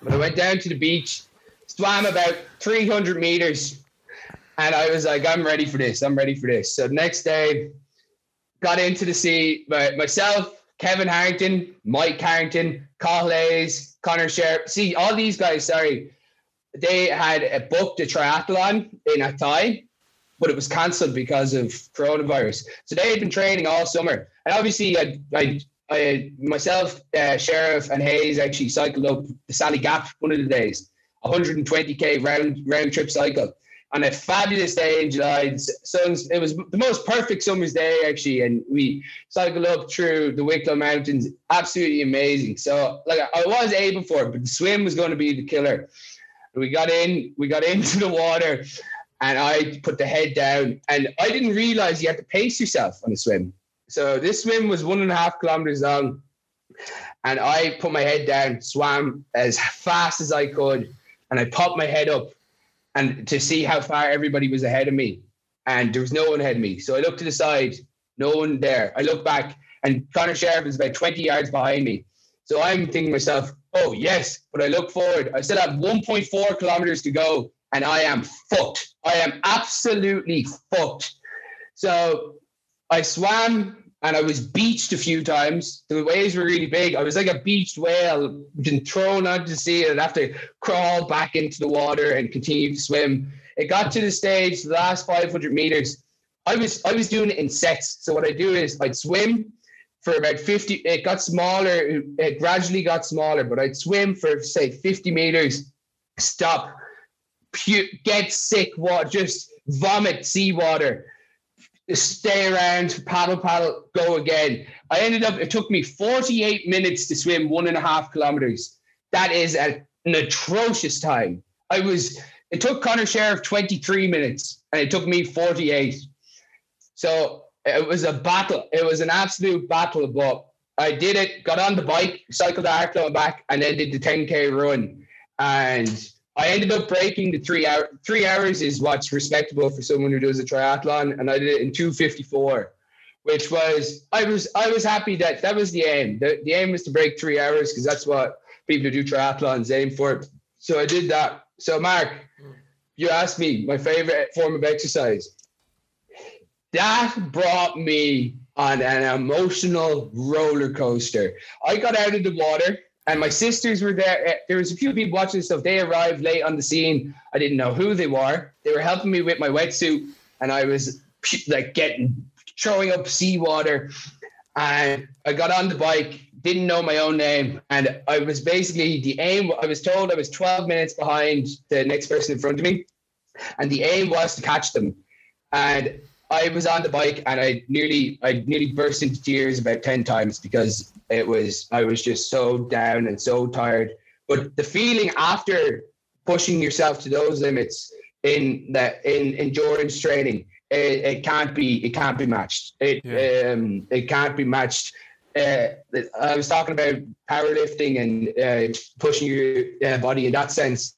But I went down to the beach, swam about 300 meters, and I was like, I'm ready for this. I'm ready for this. So next day, got into the sea. by myself, Kevin Harrington, Mike Harrington, Cathal Hayes, Connor Sharp. See, all these guys, sorry, they had a booked a triathlon in Athy, but it was cancelled because of coronavirus. So they had been training all summer. And obviously, I, I, I myself, uh, Sheriff, and Hayes actually cycled up the Sally Gap one of the days, 120k round round trip cycle on a fabulous day in July. Sun's, it was the most perfect summer's day actually, and we cycled up through the Wicklow Mountains. Absolutely amazing. So like I was able for it, but the swim was going to be the killer. We got in, we got [LAUGHS] into the water, and I put the head down, and I didn't realize you had to pace yourself on a swim. So this swim was one and a half kilometers long, and I put my head down, swam as fast as I could, and I popped my head up and to see how far everybody was ahead of me. And there was no one ahead of me. So I looked to the side, no one there. I look back and Connor Sheriff is about 20 yards behind me. So I'm thinking myself, oh yes, but I look forward. I still have 1.4 kilometers to go and I am fucked. I am absolutely fucked. So I swam and I was beached a few times. The waves were really big. I was like a beached whale, been thrown onto the sea, and have to crawl back into the water and continue to swim. It got to the stage, the last 500 meters. I was I was doing it in sets. So what I do is I'd swim for about 50. It got smaller. It gradually got smaller, but I'd swim for say 50 meters, stop, pu- get sick, water, just vomit seawater stay around, paddle, paddle, go again. I ended up, it took me 48 minutes to swim one and a half kilometers. That is a, an atrocious time. I was, it took Connor Sheriff 23 minutes and it took me 48. So it was a battle. It was an absolute battle, but I did it, got on the bike, cycled the Arklow back, and then did the 10K run. And I ended up breaking the three hour. Three hours is what's respectable for someone who does a triathlon, and I did it in two fifty four, which was I was I was happy that that was the aim. The, the aim was to break three hours because that's what people who do triathlons aim for. So I did that. So Mark, you asked me my favorite form of exercise. That brought me on an emotional roller coaster. I got out of the water and my sisters were there. Eh, there was a few people watching stuff. They arrived late on the scene. I didn't know who they were. They were helping me with my wetsuit, and I was like getting throwing up seawater. And I got on the bike, didn't know my own name, and I was basically the aim. I was told I was 12 minutes behind the next person in front of me, and the aim was to catch them. And I was on the bike, and I nearly, I nearly burst into tears about 10 times because it was I was just so down and so tired. But the feeling after pushing yourself to those limits in that in endurance training, it, it can't be it can't be matched. It yeah. um it can't be matched. Uh, I was talking about powerlifting and uh, pushing your uh, body in that sense.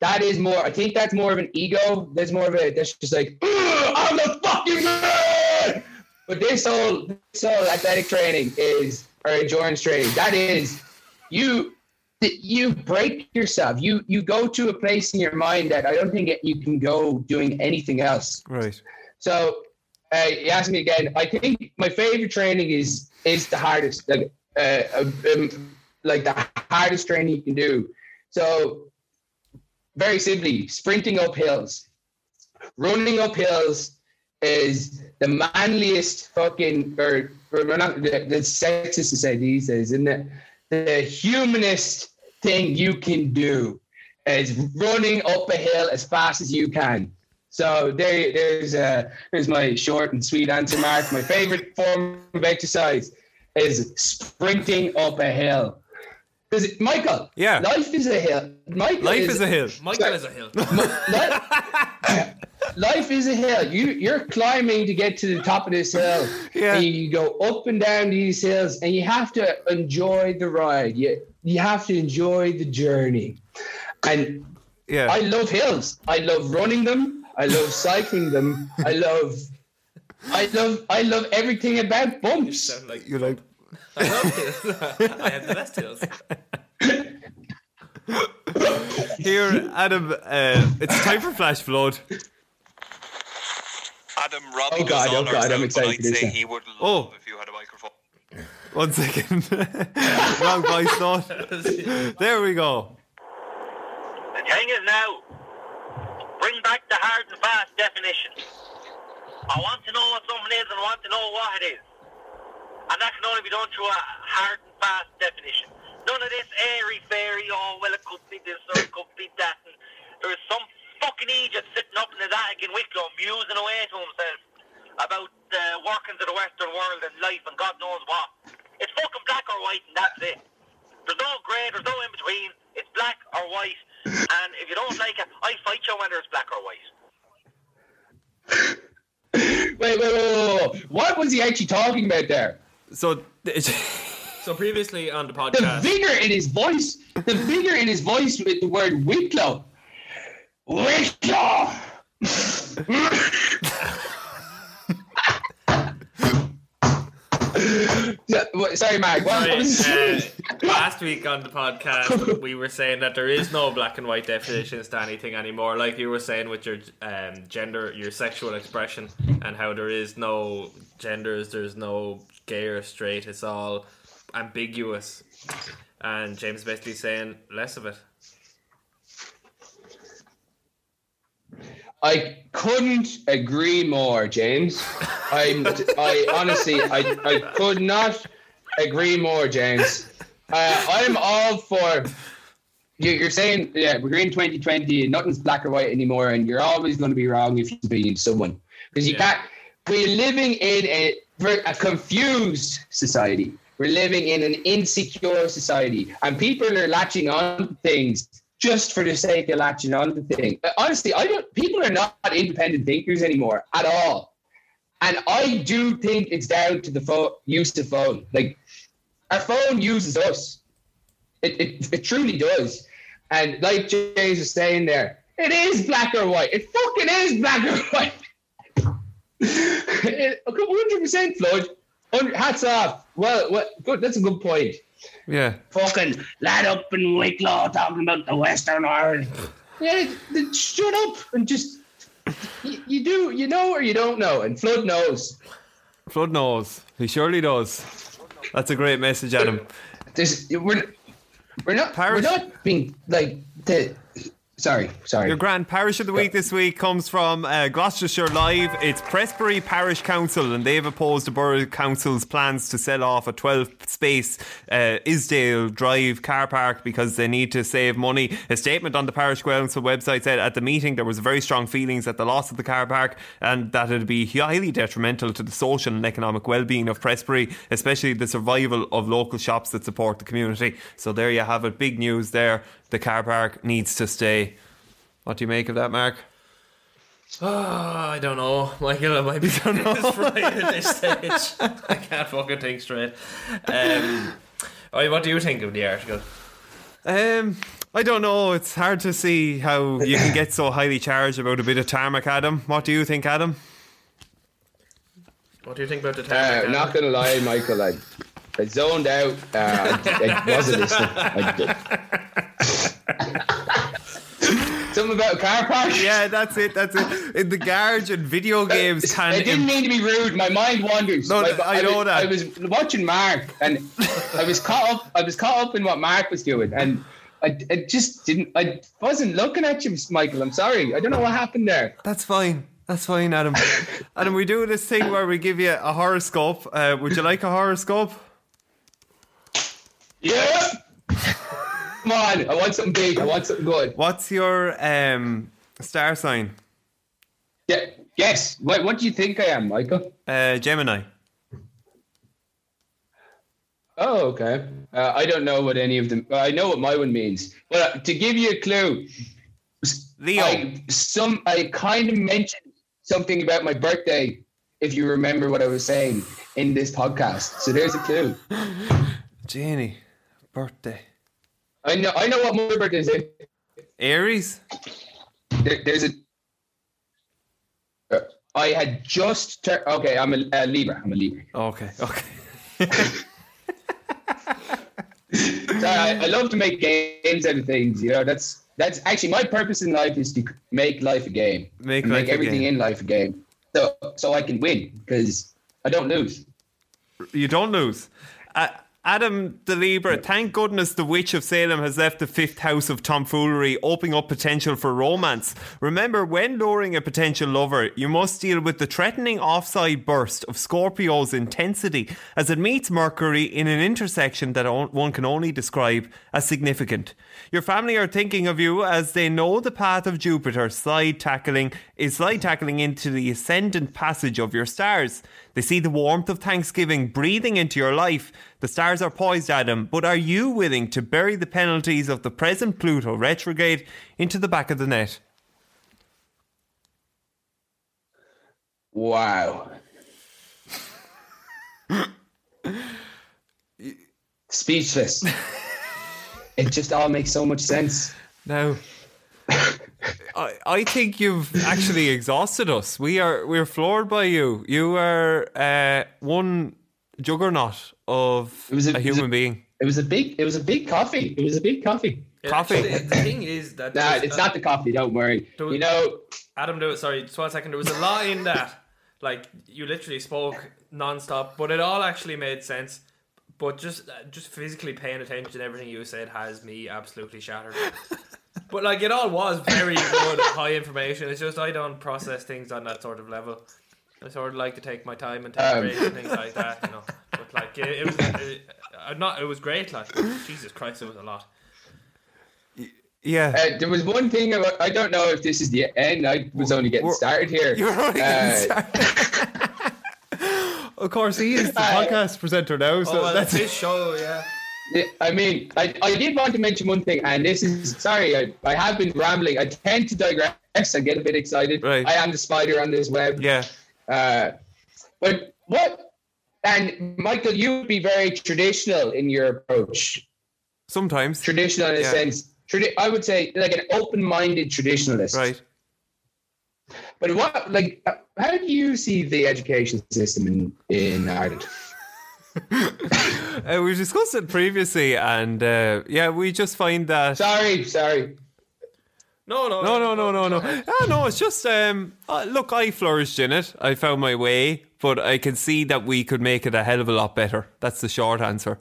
That is more. I think that's more of an ego. There's more of a. That's just like I'm the fucking man. but this whole this whole athletic training is or endurance training. That is you you break yourself. You you go to a place in your mind that I don't think you can go doing anything else. Right. So uh, you ask me again. I think my favorite training is is the hardest, like uh, um, like the hardest training you can do. So very simply, sprinting up hills, running up hills is the manliest fucking or, or not the, the sexist to say these days, isn't it? The humanist thing you can do is running up a hill as fast as you can. So there, there's uh, there's my short and sweet answer, Mark. My favorite form of exercise is sprinting up a hill. Because Michael, Yeah. life is a hill. Michael Life is a hill. Michael is a hill. Li- life is a hill. You you're climbing to get to the top of this hill. [LAUGHS] Yeah. And you go up and down these hills, and you have to enjoy the ride. You you have to enjoy the journey. And Yeah. I love hills. I love running them. I love cycling them. I love. I love I love everything about bumps. Sound like you like I love hills. [LAUGHS] I have the best hills. here, Adam. Uh, it's time for flash flood. Adam Robbie Oh, God, was oh, God, I'm excited but for I'd say he would love Oh. if you had a microphone. One second. [LAUGHS] Wrong voice note. There we go. The thing is now, bring back the hard and fast definition. I want to know what something is and I want to know what it is. And that can only be done through a hard and fast definition. None of this airy fairy, oh, well, it could be this or it could be that. And there is some fucking Egypt sitting up in his attic in Wicklow musing away to himself about the workings of the Western world and life and God knows what. It's fucking black or white and that's it. There's no grey, there's no in between. It's black or white. And if you don't like it, I fight you whether it's black or white. [LAUGHS] Wait, wait, wait, wait, wait. What was he actually talking about there? So, [LAUGHS] So previously on the podcast, The podcast, vigor in his voice, the vigor in his voice with the word Wicklow. Wicklow! Yeah, Sorry, Mark. What Sorry, was uh, last week on the podcast, we were saying that there is no black and white definitions to anything anymore. Like you were saying with your um, gender, your sexual expression, and how there is no genders, there's no gay or straight. It's all ambiguous. And James basically saying less of it. I couldn't agree more, James. I'm, I honestly, I, I could not agree more, James. Uh, I'm all for. you- You're saying, yeah, we're in 2020 and nothing's black or white anymore, and you're always going to be wrong if you're being someone because you Yeah. can't. We're living in a, a confused society. We're living in an insecure society, and people are latching on to things just for the sake of latching on to things. Honestly, I don't. People are not independent thinkers anymore at all, and I do think it's down to the phone, use of phone. Like our phone uses us. It, it, it truly does. And like James was saying there, it is black or white. It fucking is black or white. It- 100% flood. Un- Hats off. Well, well, good. That's a good point. yeah. Fucking lad up in Wicklow talking about the Western Ireland. Yeah, th- shut up and just. You, you do, you know or you don't know, and Flood knows. Flood knows. He surely does. That's a great message, Adam. This we're we're not Parish- we're not being like the. Sorry, sorry. Your grand parish of the week this week comes from uh, Gloucestershire Live. It's Prestbury Parish Council, and they've opposed the Borough Council's plans to sell off a 12 space uh, Isdale Drive car park because they need to save money. A statement on the Parish Council website said at the meeting there was very strong feelings at the loss of the car park and that it'd be highly detrimental to the social and economic well-being of Prestbury, especially the survival of local shops that support the community. So there you have it. Big news there. The car park needs to stay. What do you make of that, Mark? Oh, I don't know, [LAUGHS] Michael. I might be [LAUGHS] fried at this stage. [LAUGHS] I can't fucking think straight. Um, oh, what do you think of the article? Um, I don't know. It's hard to see how you can get so highly charged about a bit of tarmac, Adam. What do you think, Adam? What do you think about the Uh, not gonna lie, Michael, I, I zoned out. Uh, I, I wasn't listening. I. [LAUGHS] Something about a car park. Yeah, that's it. That's it. In the garage and video games can. I didn't mean to be rude. My mind wanders. No, My- I know was, that. I was watching Mark, and I was caught up. I was caught up in what Mark was doing, and I, I just didn't. I wasn't looking at you, Michael. I'm sorry. I don't know what happened there. That's fine. That's fine, Adam. [LAUGHS] Adam, we do this thing where we give you a horoscope. Uh, would you like a horoscope? Yeah. Come on. I want something big. I want something good. What's your um, star sign? Yeah. Yes. What, what do you think I am, Michael? Uh, Gemini. Oh, okay. Uh, I don't know what any of them. I know what my one means, but uh, to give you a clue, Leo. I some I kind of mentioned something about my birthday. If you remember what I was saying in this podcast, so there's a clue. [LAUGHS] Janie. Birthday. I know. I know what my birthday is. In. Aries. There, there's a. Uh, I had just turned. Okay, I'm a, a Libra. I'm a Libra. Okay. Okay. So [LAUGHS] I, I love to make games of things. You know, that's that's actually my purpose in life is to make life a game. Make make everything game. in life a game. So so I can win because I don't lose. You don't lose. Uh, Adam the Libra, thank goodness the Witch of Salem has left the fifth house of tomfoolery, opening up potential for romance. Remember, when luring a potential lover, you must deal with the threatening offside burst of Scorpio's intensity as it meets Mercury in an intersection that one can only describe as significant. Your family are thinking of you as they know the path of Jupiter slide tackling is slide tackling into the ascendant passage of your stars. They see the warmth of Thanksgiving breathing into your life. The stars are poised, Adam, but are you willing to bury the penalties of the present Pluto retrograde into the back of the net? Wow. Speechless. [LAUGHS] it just all makes so much sense. Now, [LAUGHS] I, I think you've actually exhausted us. We are we're floored by you. You are uh, one juggernaut of It was a, a- it was human a- being. It was a big. It was a big coffee. It was a big coffee. Coffee. Actually, the thing is that Nah, it's uh, not the coffee. Don't worry. There was- You know, Adam, do it. Sorry, just one second. There was a lot in [LAUGHS] that. Like you literally spoke non-stop, but it all actually made sense. But just uh, just physically paying attention to everything you said has me absolutely shattered. [LAUGHS] but like it all was very good, high information. It's just I don't process things on that sort of level. I sort of like to take my time and take Um. breaks and things like that, you know. But like it, it was, it, uh, not. It was great. Like Jesus Christ, it was a lot. Yeah. uh, there was one thing. About, I don't know if this is the end. I was only getting We're- started here. You're only Uh, getting started. [LAUGHS] Of course, he is the [LAUGHS] Uh, podcast presenter now, so Oh, well, that's his show, yeah. Yeah, I mean, I, I did want to mention one thing, and this is sorry, I, I have been rambling. I tend to digress. I get a bit excited. Right. I am the spider on this web. yeah. Uh, but what? And Michael, you would be very traditional in your approach. Sometimes, Traditional in a Yeah. sense. Tradi- I would say like an open-minded traditionalist. right? But what, like, uh, how do you see the education system in in Ireland? [LAUGHS] Uh, we discussed it previously, and uh, yeah, we just find that. Sorry, sorry. No, no, No, no, no, no, no. Ah, no, it's just um. Uh, look, I flourished in it. I found my way, but I can see that we could make it a hell of a lot better. That's the short answer.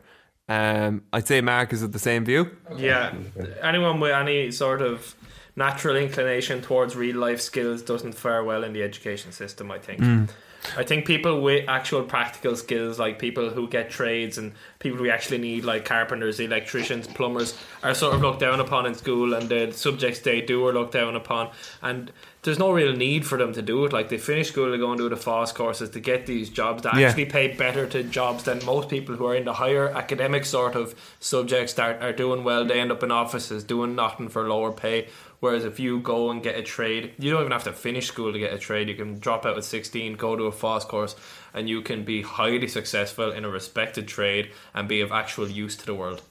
Um, I'd say Mark is of the same view. Yeah, anyone with any sort of natural inclination towards real life skills doesn't fare well in the education system. I think. I think people with actual practical skills, like people who get trades and people we actually need, like carpenters, electricians, plumbers, are sort of looked down upon in school, and the subjects they do are looked down upon. And there's no real need for them to do it. Like they finish school, they go and do the FÁS courses to get these jobs that Yeah. actually pay better to jobs than most people who are in the higher academic sort of subjects that are doing well. They end up in offices doing nothing for lower pay. Whereas if you go and get a trade, you don't even have to finish school to get a trade. You can drop out at 16, go to a FÁS course, and you can be highly successful in a respected trade and be of actual use to the world.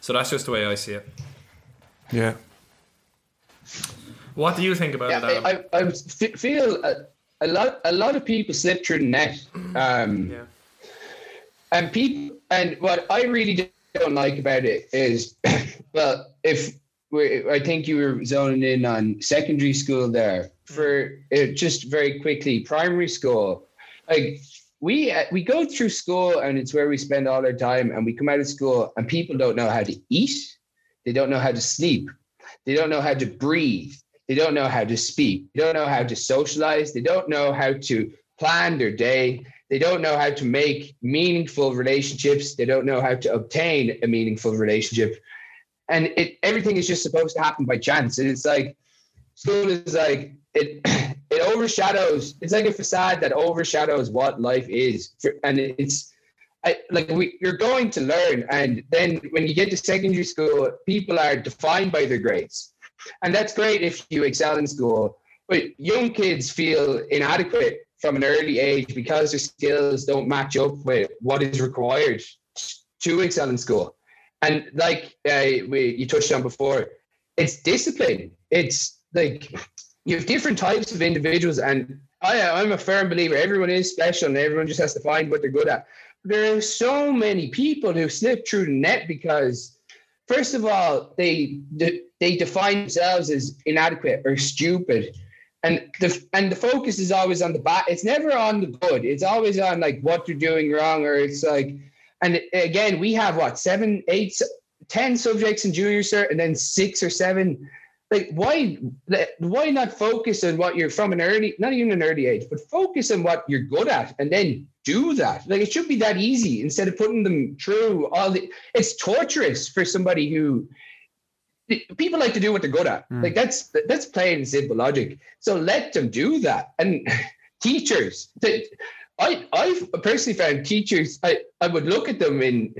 So that's just the way I see it. Yeah. What do you think about Yeah, it, Adam? I, I, I f- feel uh, a lot a lot of people slip through the net. [CLEARS THROAT] Um, Yeah. and people and what I really don't like about it is, [COUGHS] well, if we, I think you were zoning in on secondary school there for uh, just very quickly primary school, like we uh, we go through school and it's where we spend all our time and we come out of school and people don't know how to eat, they don't know how to sleep, they don't know how to breathe, they don't know how to speak, they don't know how to socialize, they don't know how to plan their day, they don't know how to make meaningful relationships, they don't know how to obtain a meaningful relationship. And it everything is just supposed to happen by chance. And it's like school is like it [CLEARS THROAT] it overshadows it's like a facade that overshadows what life is. And it's I, like we, you're going to learn. And then when you get to secondary school people are defined by their grades. And that's great if you excel in school. But young kids feel inadequate from an early age because their skills don't match up with what is required to excel in school and like uh, we, you touched on before it's discipline. It's like you have different types of individuals and I, i'm a firm believer everyone is special and everyone just has to find what they're good at. There are so many people who slip through the net because first of all they they define themselves as inadequate or stupid. And the and the focus is always on the bad it's never on the good. It's always on like what you're doing wrong or it's like and again we have what seven eight ten subjects in junior cert and then six or seven. Like why why not focus on what you're from an early not even an early age but focus on what you're good at and then do that? Like it should be that easy instead of putting them through all the it's torturous for somebody who people like to do what they're good at. Hmm. Like that's that's plain and simple logic. So let them do that. And [LAUGHS] teachers that I, I've personally found teachers, I, I would look at them in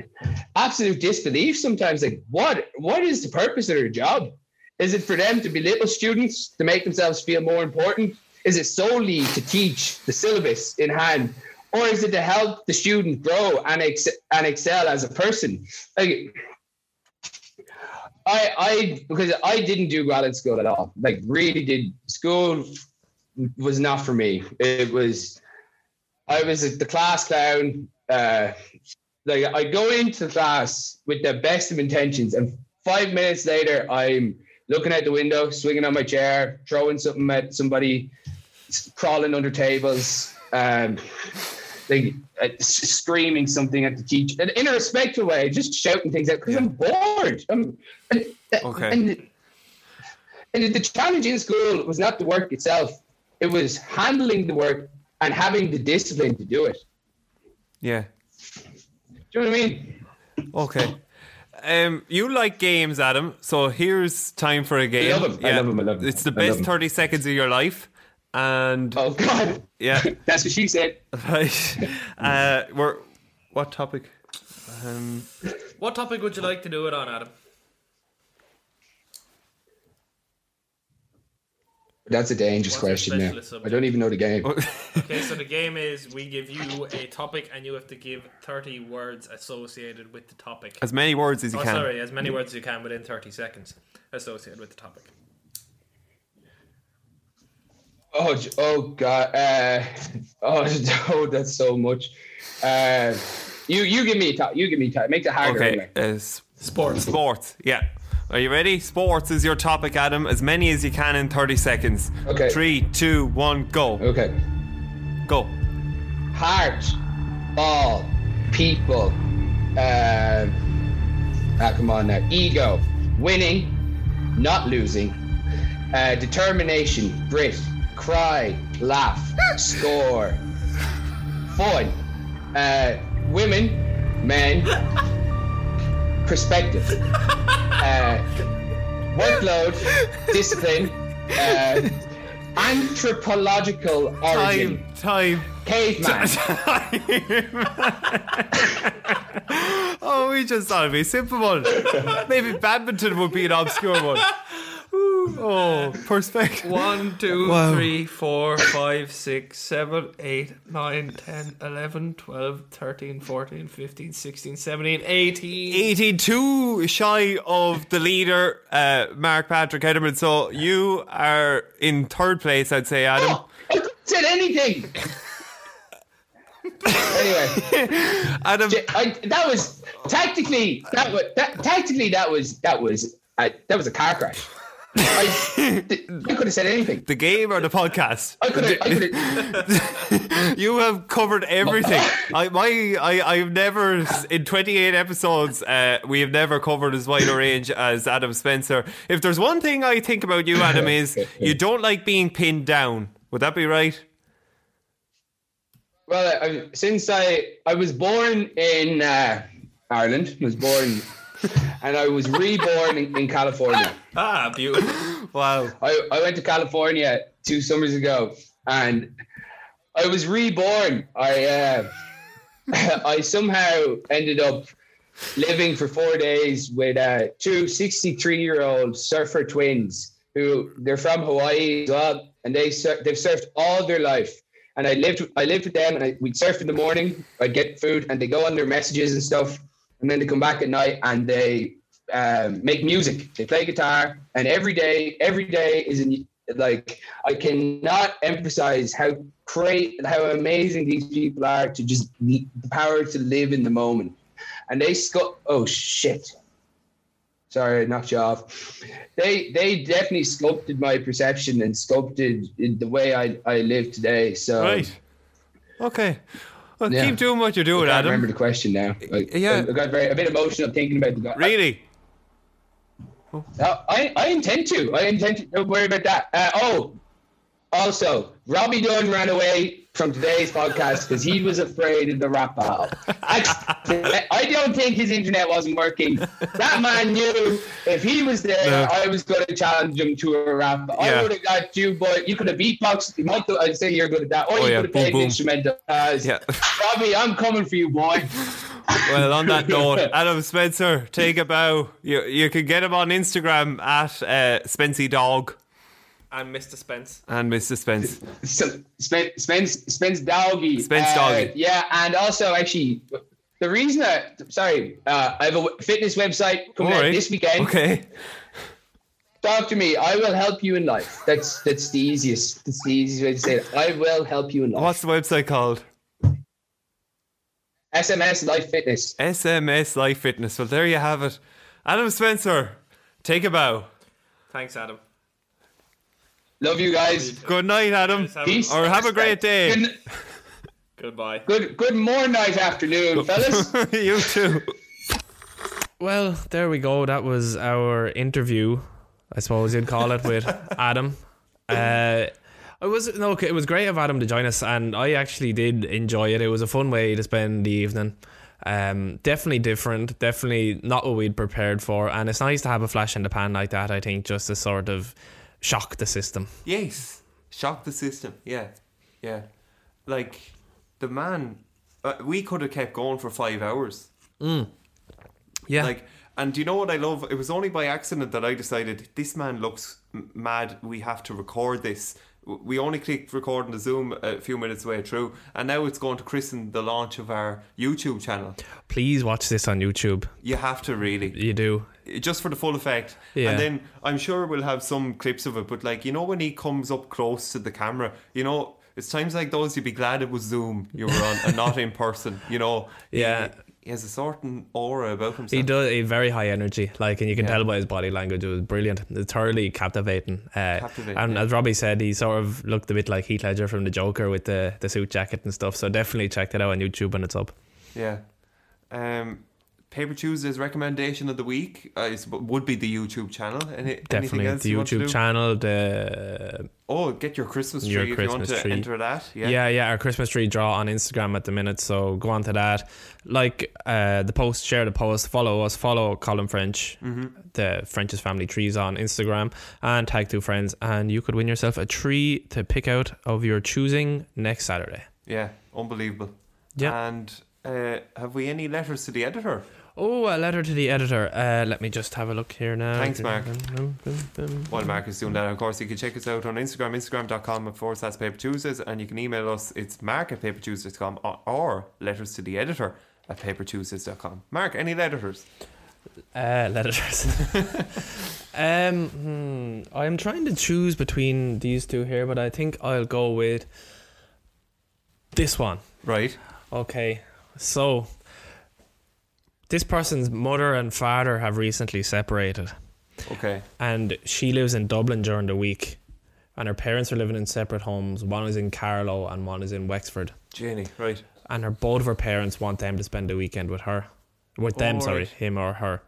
absolute disbelief sometimes, like, what what is the purpose of their job? Is it for them to belittle students to make themselves feel more important? Is it solely to teach the syllabus in hand? Or is it to help the student grow and, ex- and excel as a person? Like, I, I, because I didn't do well in school at all. Like, really did. School was not for me. It was, I was the class clown. Uh, like, I go into class with the best of intentions, and five minutes later, I'm looking out the window, swinging on my chair, throwing something at somebody, crawling under tables, um, like uh, screaming something at the teacher in- in a respectful way, just shouting things out because I'm bored. I'm, and, Okay. And, and the challenge in school was not the work itself; it was handling the work and having the discipline to do it. Yeah. Do you know what I mean? Okay. Um, you like games, Adam. So here's time for a game. love 'em. I love 'em. I love 'em. It's the I love thirty seconds of your life, and Oh God, yeah, [LAUGHS] that's what she said. right. [LAUGHS] Uh, we're what topic? Um, What topic would you like to do it on, Adam? That's a dangerous What's question. Now. subject? I don't even know the game. Okay, so the game is we give you [LAUGHS] a topic and you have to give 30 words associated with the topic. as many words as you Oh, can. sorry, as many words as you can within 30 seconds associated with the topic. Oh, oh God. Uh, [LAUGHS] oh, [LAUGHS] oh, that's so much. Uh, you, you give me a top. You give me a top. Make it harder. Okay. Uh, Sports. sports. Yeah. Are you ready? Sports is your topic, Adam. As many as you can in thirty seconds. Okay. Three, two, one, go. Okay. Go. Heart, ball, people. Uh, ah, come on now. Ego, winning, not losing. Uh, determination, grit, cry, laugh, [LAUGHS] score. Fun. Uh, women, men. [LAUGHS] Perspective. [LAUGHS] Uh, workload, [LAUGHS] discipline. Uh, anthropological origin. Time. Time. Caveman. [LAUGHS] [LAUGHS] oh, we just thought it'd be a simple one. Maybe badminton would be an obscure one. Oh, perspective. [LAUGHS] One, two, Wow. three, four, five, six, seven, eight, nine, 10, 11, 12, 13, 14, 15, 16, 17, 18. 82 shy of the leader, uh, Mark Patrick Ederman. So you are in third place, I'd say, Adam. I thought said anything. anyway, [LAUGHS] Adam, J- I, that was tactically that was that tactically that was that was uh, that was a car crash. I, I could have said anything. the game or the podcast? I could have. I could have. [LAUGHS] You have covered everything. I my I I've never in 28 episodes uh, we have never covered as wide a range as Adam Spencer. If there's one thing I think about you, Adam, is you don't like being pinned down. Would that be right? Well, I, since I I was born in uh, Ireland, was born, and I was reborn in, in California. Ah, beautiful. Wow. I, I went to California two summers ago, and I was reborn. I uh, [LAUGHS] I somehow ended up living for four days with uh, two 63 year old surfer twins who they're from Hawaii as well, and they sur- they've surfed all their life. And I lived I lived with them, and I, we'd surf in the morning. I'd get food, and they go on their messages and stuff, and then they come back at night and they um, make music. They play guitar, and every day, every day is in, like I cannot emphasize how great, how amazing these people are to just the power to live in the moment. And they scu- oh shit. Sorry, I knocked you off. They they definitely sculpted my perception and sculpted the way I, I live today. So Right. Okay. Well, Yeah. keep doing what you're doing, I can't Adam. remember the question now. I, Yeah. I, got very a bit emotional thinking about the guy. Really? Uh, I, I intend to. I intend to. Don't worry about that. Uh, oh, also, Robbie Dunn ran away from today's podcast because he was afraid of the rap battle. I, I don't think his internet wasn't working. That man knew if he was there, No. I was going to challenge him to a rap. I Yeah. would have got you, but you could have beatboxed. You might, I'd say you're good at that. Or Oh, you yeah. could have played boom. an instrumental. Yeah. [LAUGHS] Robbie, I'm coming for you, boy. Well, on that note, [LAUGHS] Adam Spencer, take a bow. You you can get him on Instagram at uh, Spency Dog and Mr. Spence. and Mr. Spence. So, Spence, Spence, Spence Doggy. Spence Uh, Doggy. Yeah, and also actually, the reason that sorry, uh, I have a fitness website coming All out this weekend. Okay. Talk to me. I will help you in life. That's that's the easiest. That's the easiest way to say it. I will help you in life. What's the website called? SMS Life Fitness. SMS Life Fitness. Well, there you have it. Adam Spencer, take a bow. Thanks, Adam. Love you guys. Good night, Adam. Cheers, Adam. Peace. Or have a great day. Good, Goodbye. good, good morning, night, afternoon, fellas. [LAUGHS] you too. Well, there we go. That was our interview, I suppose you'd call it, with [LAUGHS] Adam. Uh, it was no, it was great of Adam to join us, and I actually did enjoy it. It was a fun way to spend the evening. Um, definitely different, definitely not what we'd prepared for, and it's nice to have a flash in the pan like that. I think just to sort of shock the system. Yes. Shock the system. Yeah. Yeah. Like, the man, uh, we could have kept going for five hours. Yeah, Like, and do you know what I love? It was only by accident that I decided this man looks m- mad. We have to record this. We only clicked record on the Zoom a few minutes way through, and now it's going to christen the launch of our YouTube channel. please watch this on YouTube. You have to really, You do. just for the full effect. Yeah. And then I'm sure we'll have some clips of it. But like, you know, when he comes up close to the camera, you know. It's times like those you'd be glad it was Zoom you were on and not in person. You know, [LAUGHS] Yeah. he, has a certain aura about himself. He does a very high energy, like, and you can Yeah. tell by his body language. It was brilliant, It's thoroughly captivating. Uh, Captivating, and yeah. as Robbie said, he sort of looked a bit like Heath Ledger from the Joker with the the suit jacket and stuff. So definitely check that out on YouTube when it's up. Yeah. Um, Paper Tuesday's recommendation of the week uh, is, would be the YouTube channel. Any, anything Definitely the you YouTube channel. The Oh, get your Christmas tree Your if you want Christmas to tree. enter that. Yeah. yeah. yeah, our Christmas tree draw on Instagram at the minute. So go on to that. Like uh, the post, share the post, follow us, follow Colin French, Mm-hmm. the French's Family Trees on Instagram, and tag two friends, and you could win yourself a tree to pick out of your choosing next Saturday. Yeah, unbelievable. Yeah. And uh, have we any letters to the editor? Oh, a letter to the editor. Uh, let me just have a look here now. Thanks, Mark. While Mark is doing that, of course, you can check us out on Instagram, instagram.com forward slash paper Tuesdays, and you can email us. It's mark at papertuesdays.com or, or letters to the editor at papertuesdays.com. Mark, any letters? Uh, letters. [LAUGHS] um, hmm, I'm trying to choose between these two here, but I think I'll go with this one. Right. Okay, so this person's mother and father have recently separated, Okay. and she lives in Dublin during the week, and her parents are living in separate homes. One is in Carlow and one is in Wexford, Jenny. Right. and her both of her parents want them to spend the weekend with her, with them. Oh, sorry, him or her.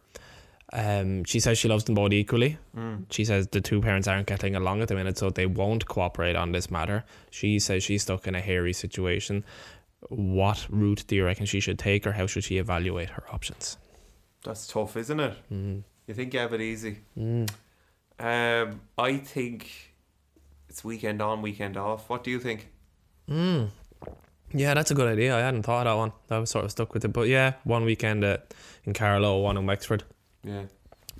Um, she says she loves them both equally. Mm. She says the two parents aren't getting along at the minute, so they won't cooperate on this matter. She says she's stuck in a hairy situation. What route do you reckon she should take, or how should she evaluate her options? That's tough, isn't it? Mm. You think you have it easy? Mm. Um, I think it's weekend on, weekend off. What do you think? Mm. Yeah, that's a good idea. I hadn't thought of that one. I was sort of stuck with it, but yeah, one weekend at, in Carlow, one in Wexford. Yeah.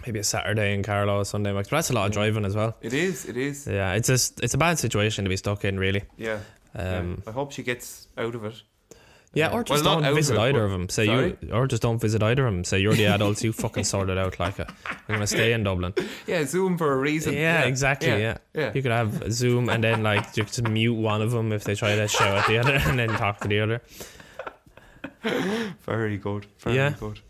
Maybe a Saturday in Carlow, a Sunday in Wexford. That's a lot of driving as well. It is. It is. Yeah, it's just it's a bad situation to be stuck in, really. Yeah. Um, yeah. I hope she gets out of it. Yeah, or just well, don't visit it, either of them. Say Sorry? you, or just don't visit either of them. Say you're the [LAUGHS] adults, you fucking sort it out. Like, a, I'm gonna stay in Dublin. [LAUGHS] Yeah, Zoom for a reason. Yeah, exactly. Yeah. Yeah. you could have Zoom and then like just mute one of them if they try to shout at the other, [LAUGHS] and then talk to the other. Very good. Very Yeah. good.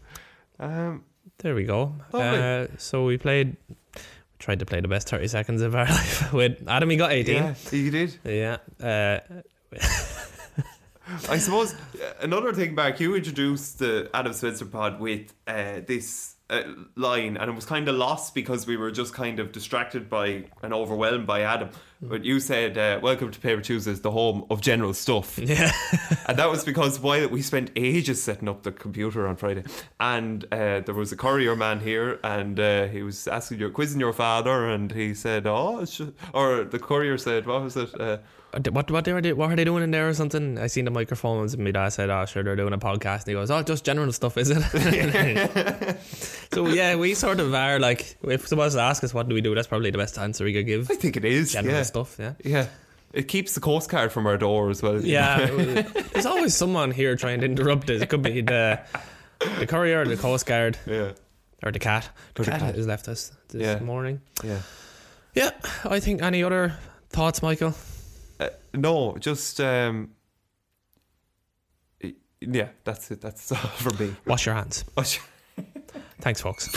Um, There we go. Uh, so we played, we tried to play the best thirty seconds of our life with Adam. He got eighteen. yeah, you did. Yeah. Uh, I suppose uh, another thing back, you introduced the Adam Spencer pod with uh, this uh, line, and it was kind of lost because we were just kind of distracted by and overwhelmed by Adam. But you said, uh, "Welcome to Paper Tuesdays, the home of general stuff," yeah. [LAUGHS] and that was because while we spent ages setting up the computer on Friday, and uh, there was a courier man here, and uh, he was asking you, quizzing your father, and he said, "Oh," it's ju-" or the courier said, "What was it?" What what they were what are they doing in there or something? I seen the microphones and my dad said, "Oh, sure, they're doing a podcast." And he goes, "Oh, just general stuff, is it?" [LAUGHS] so yeah, we sort of are like, if someone to ask us what do we do, that's probably the best answer we could give. I think it is. General yeah. stuff, yeah. Yeah. It keeps the Coast Guard from our door as well. Yeah, [LAUGHS] there's always someone here trying to interrupt us. It could be the the courier, the coast guard, Yeah. or the cat. The Or the cat, cat. has left us this Yeah. morning. Yeah. Yeah, I think any other thoughts, Michael? No, just um yeah, that's it. That's [LAUGHS] all for me. Wash your hands. Oh, sh- Thanks, folks.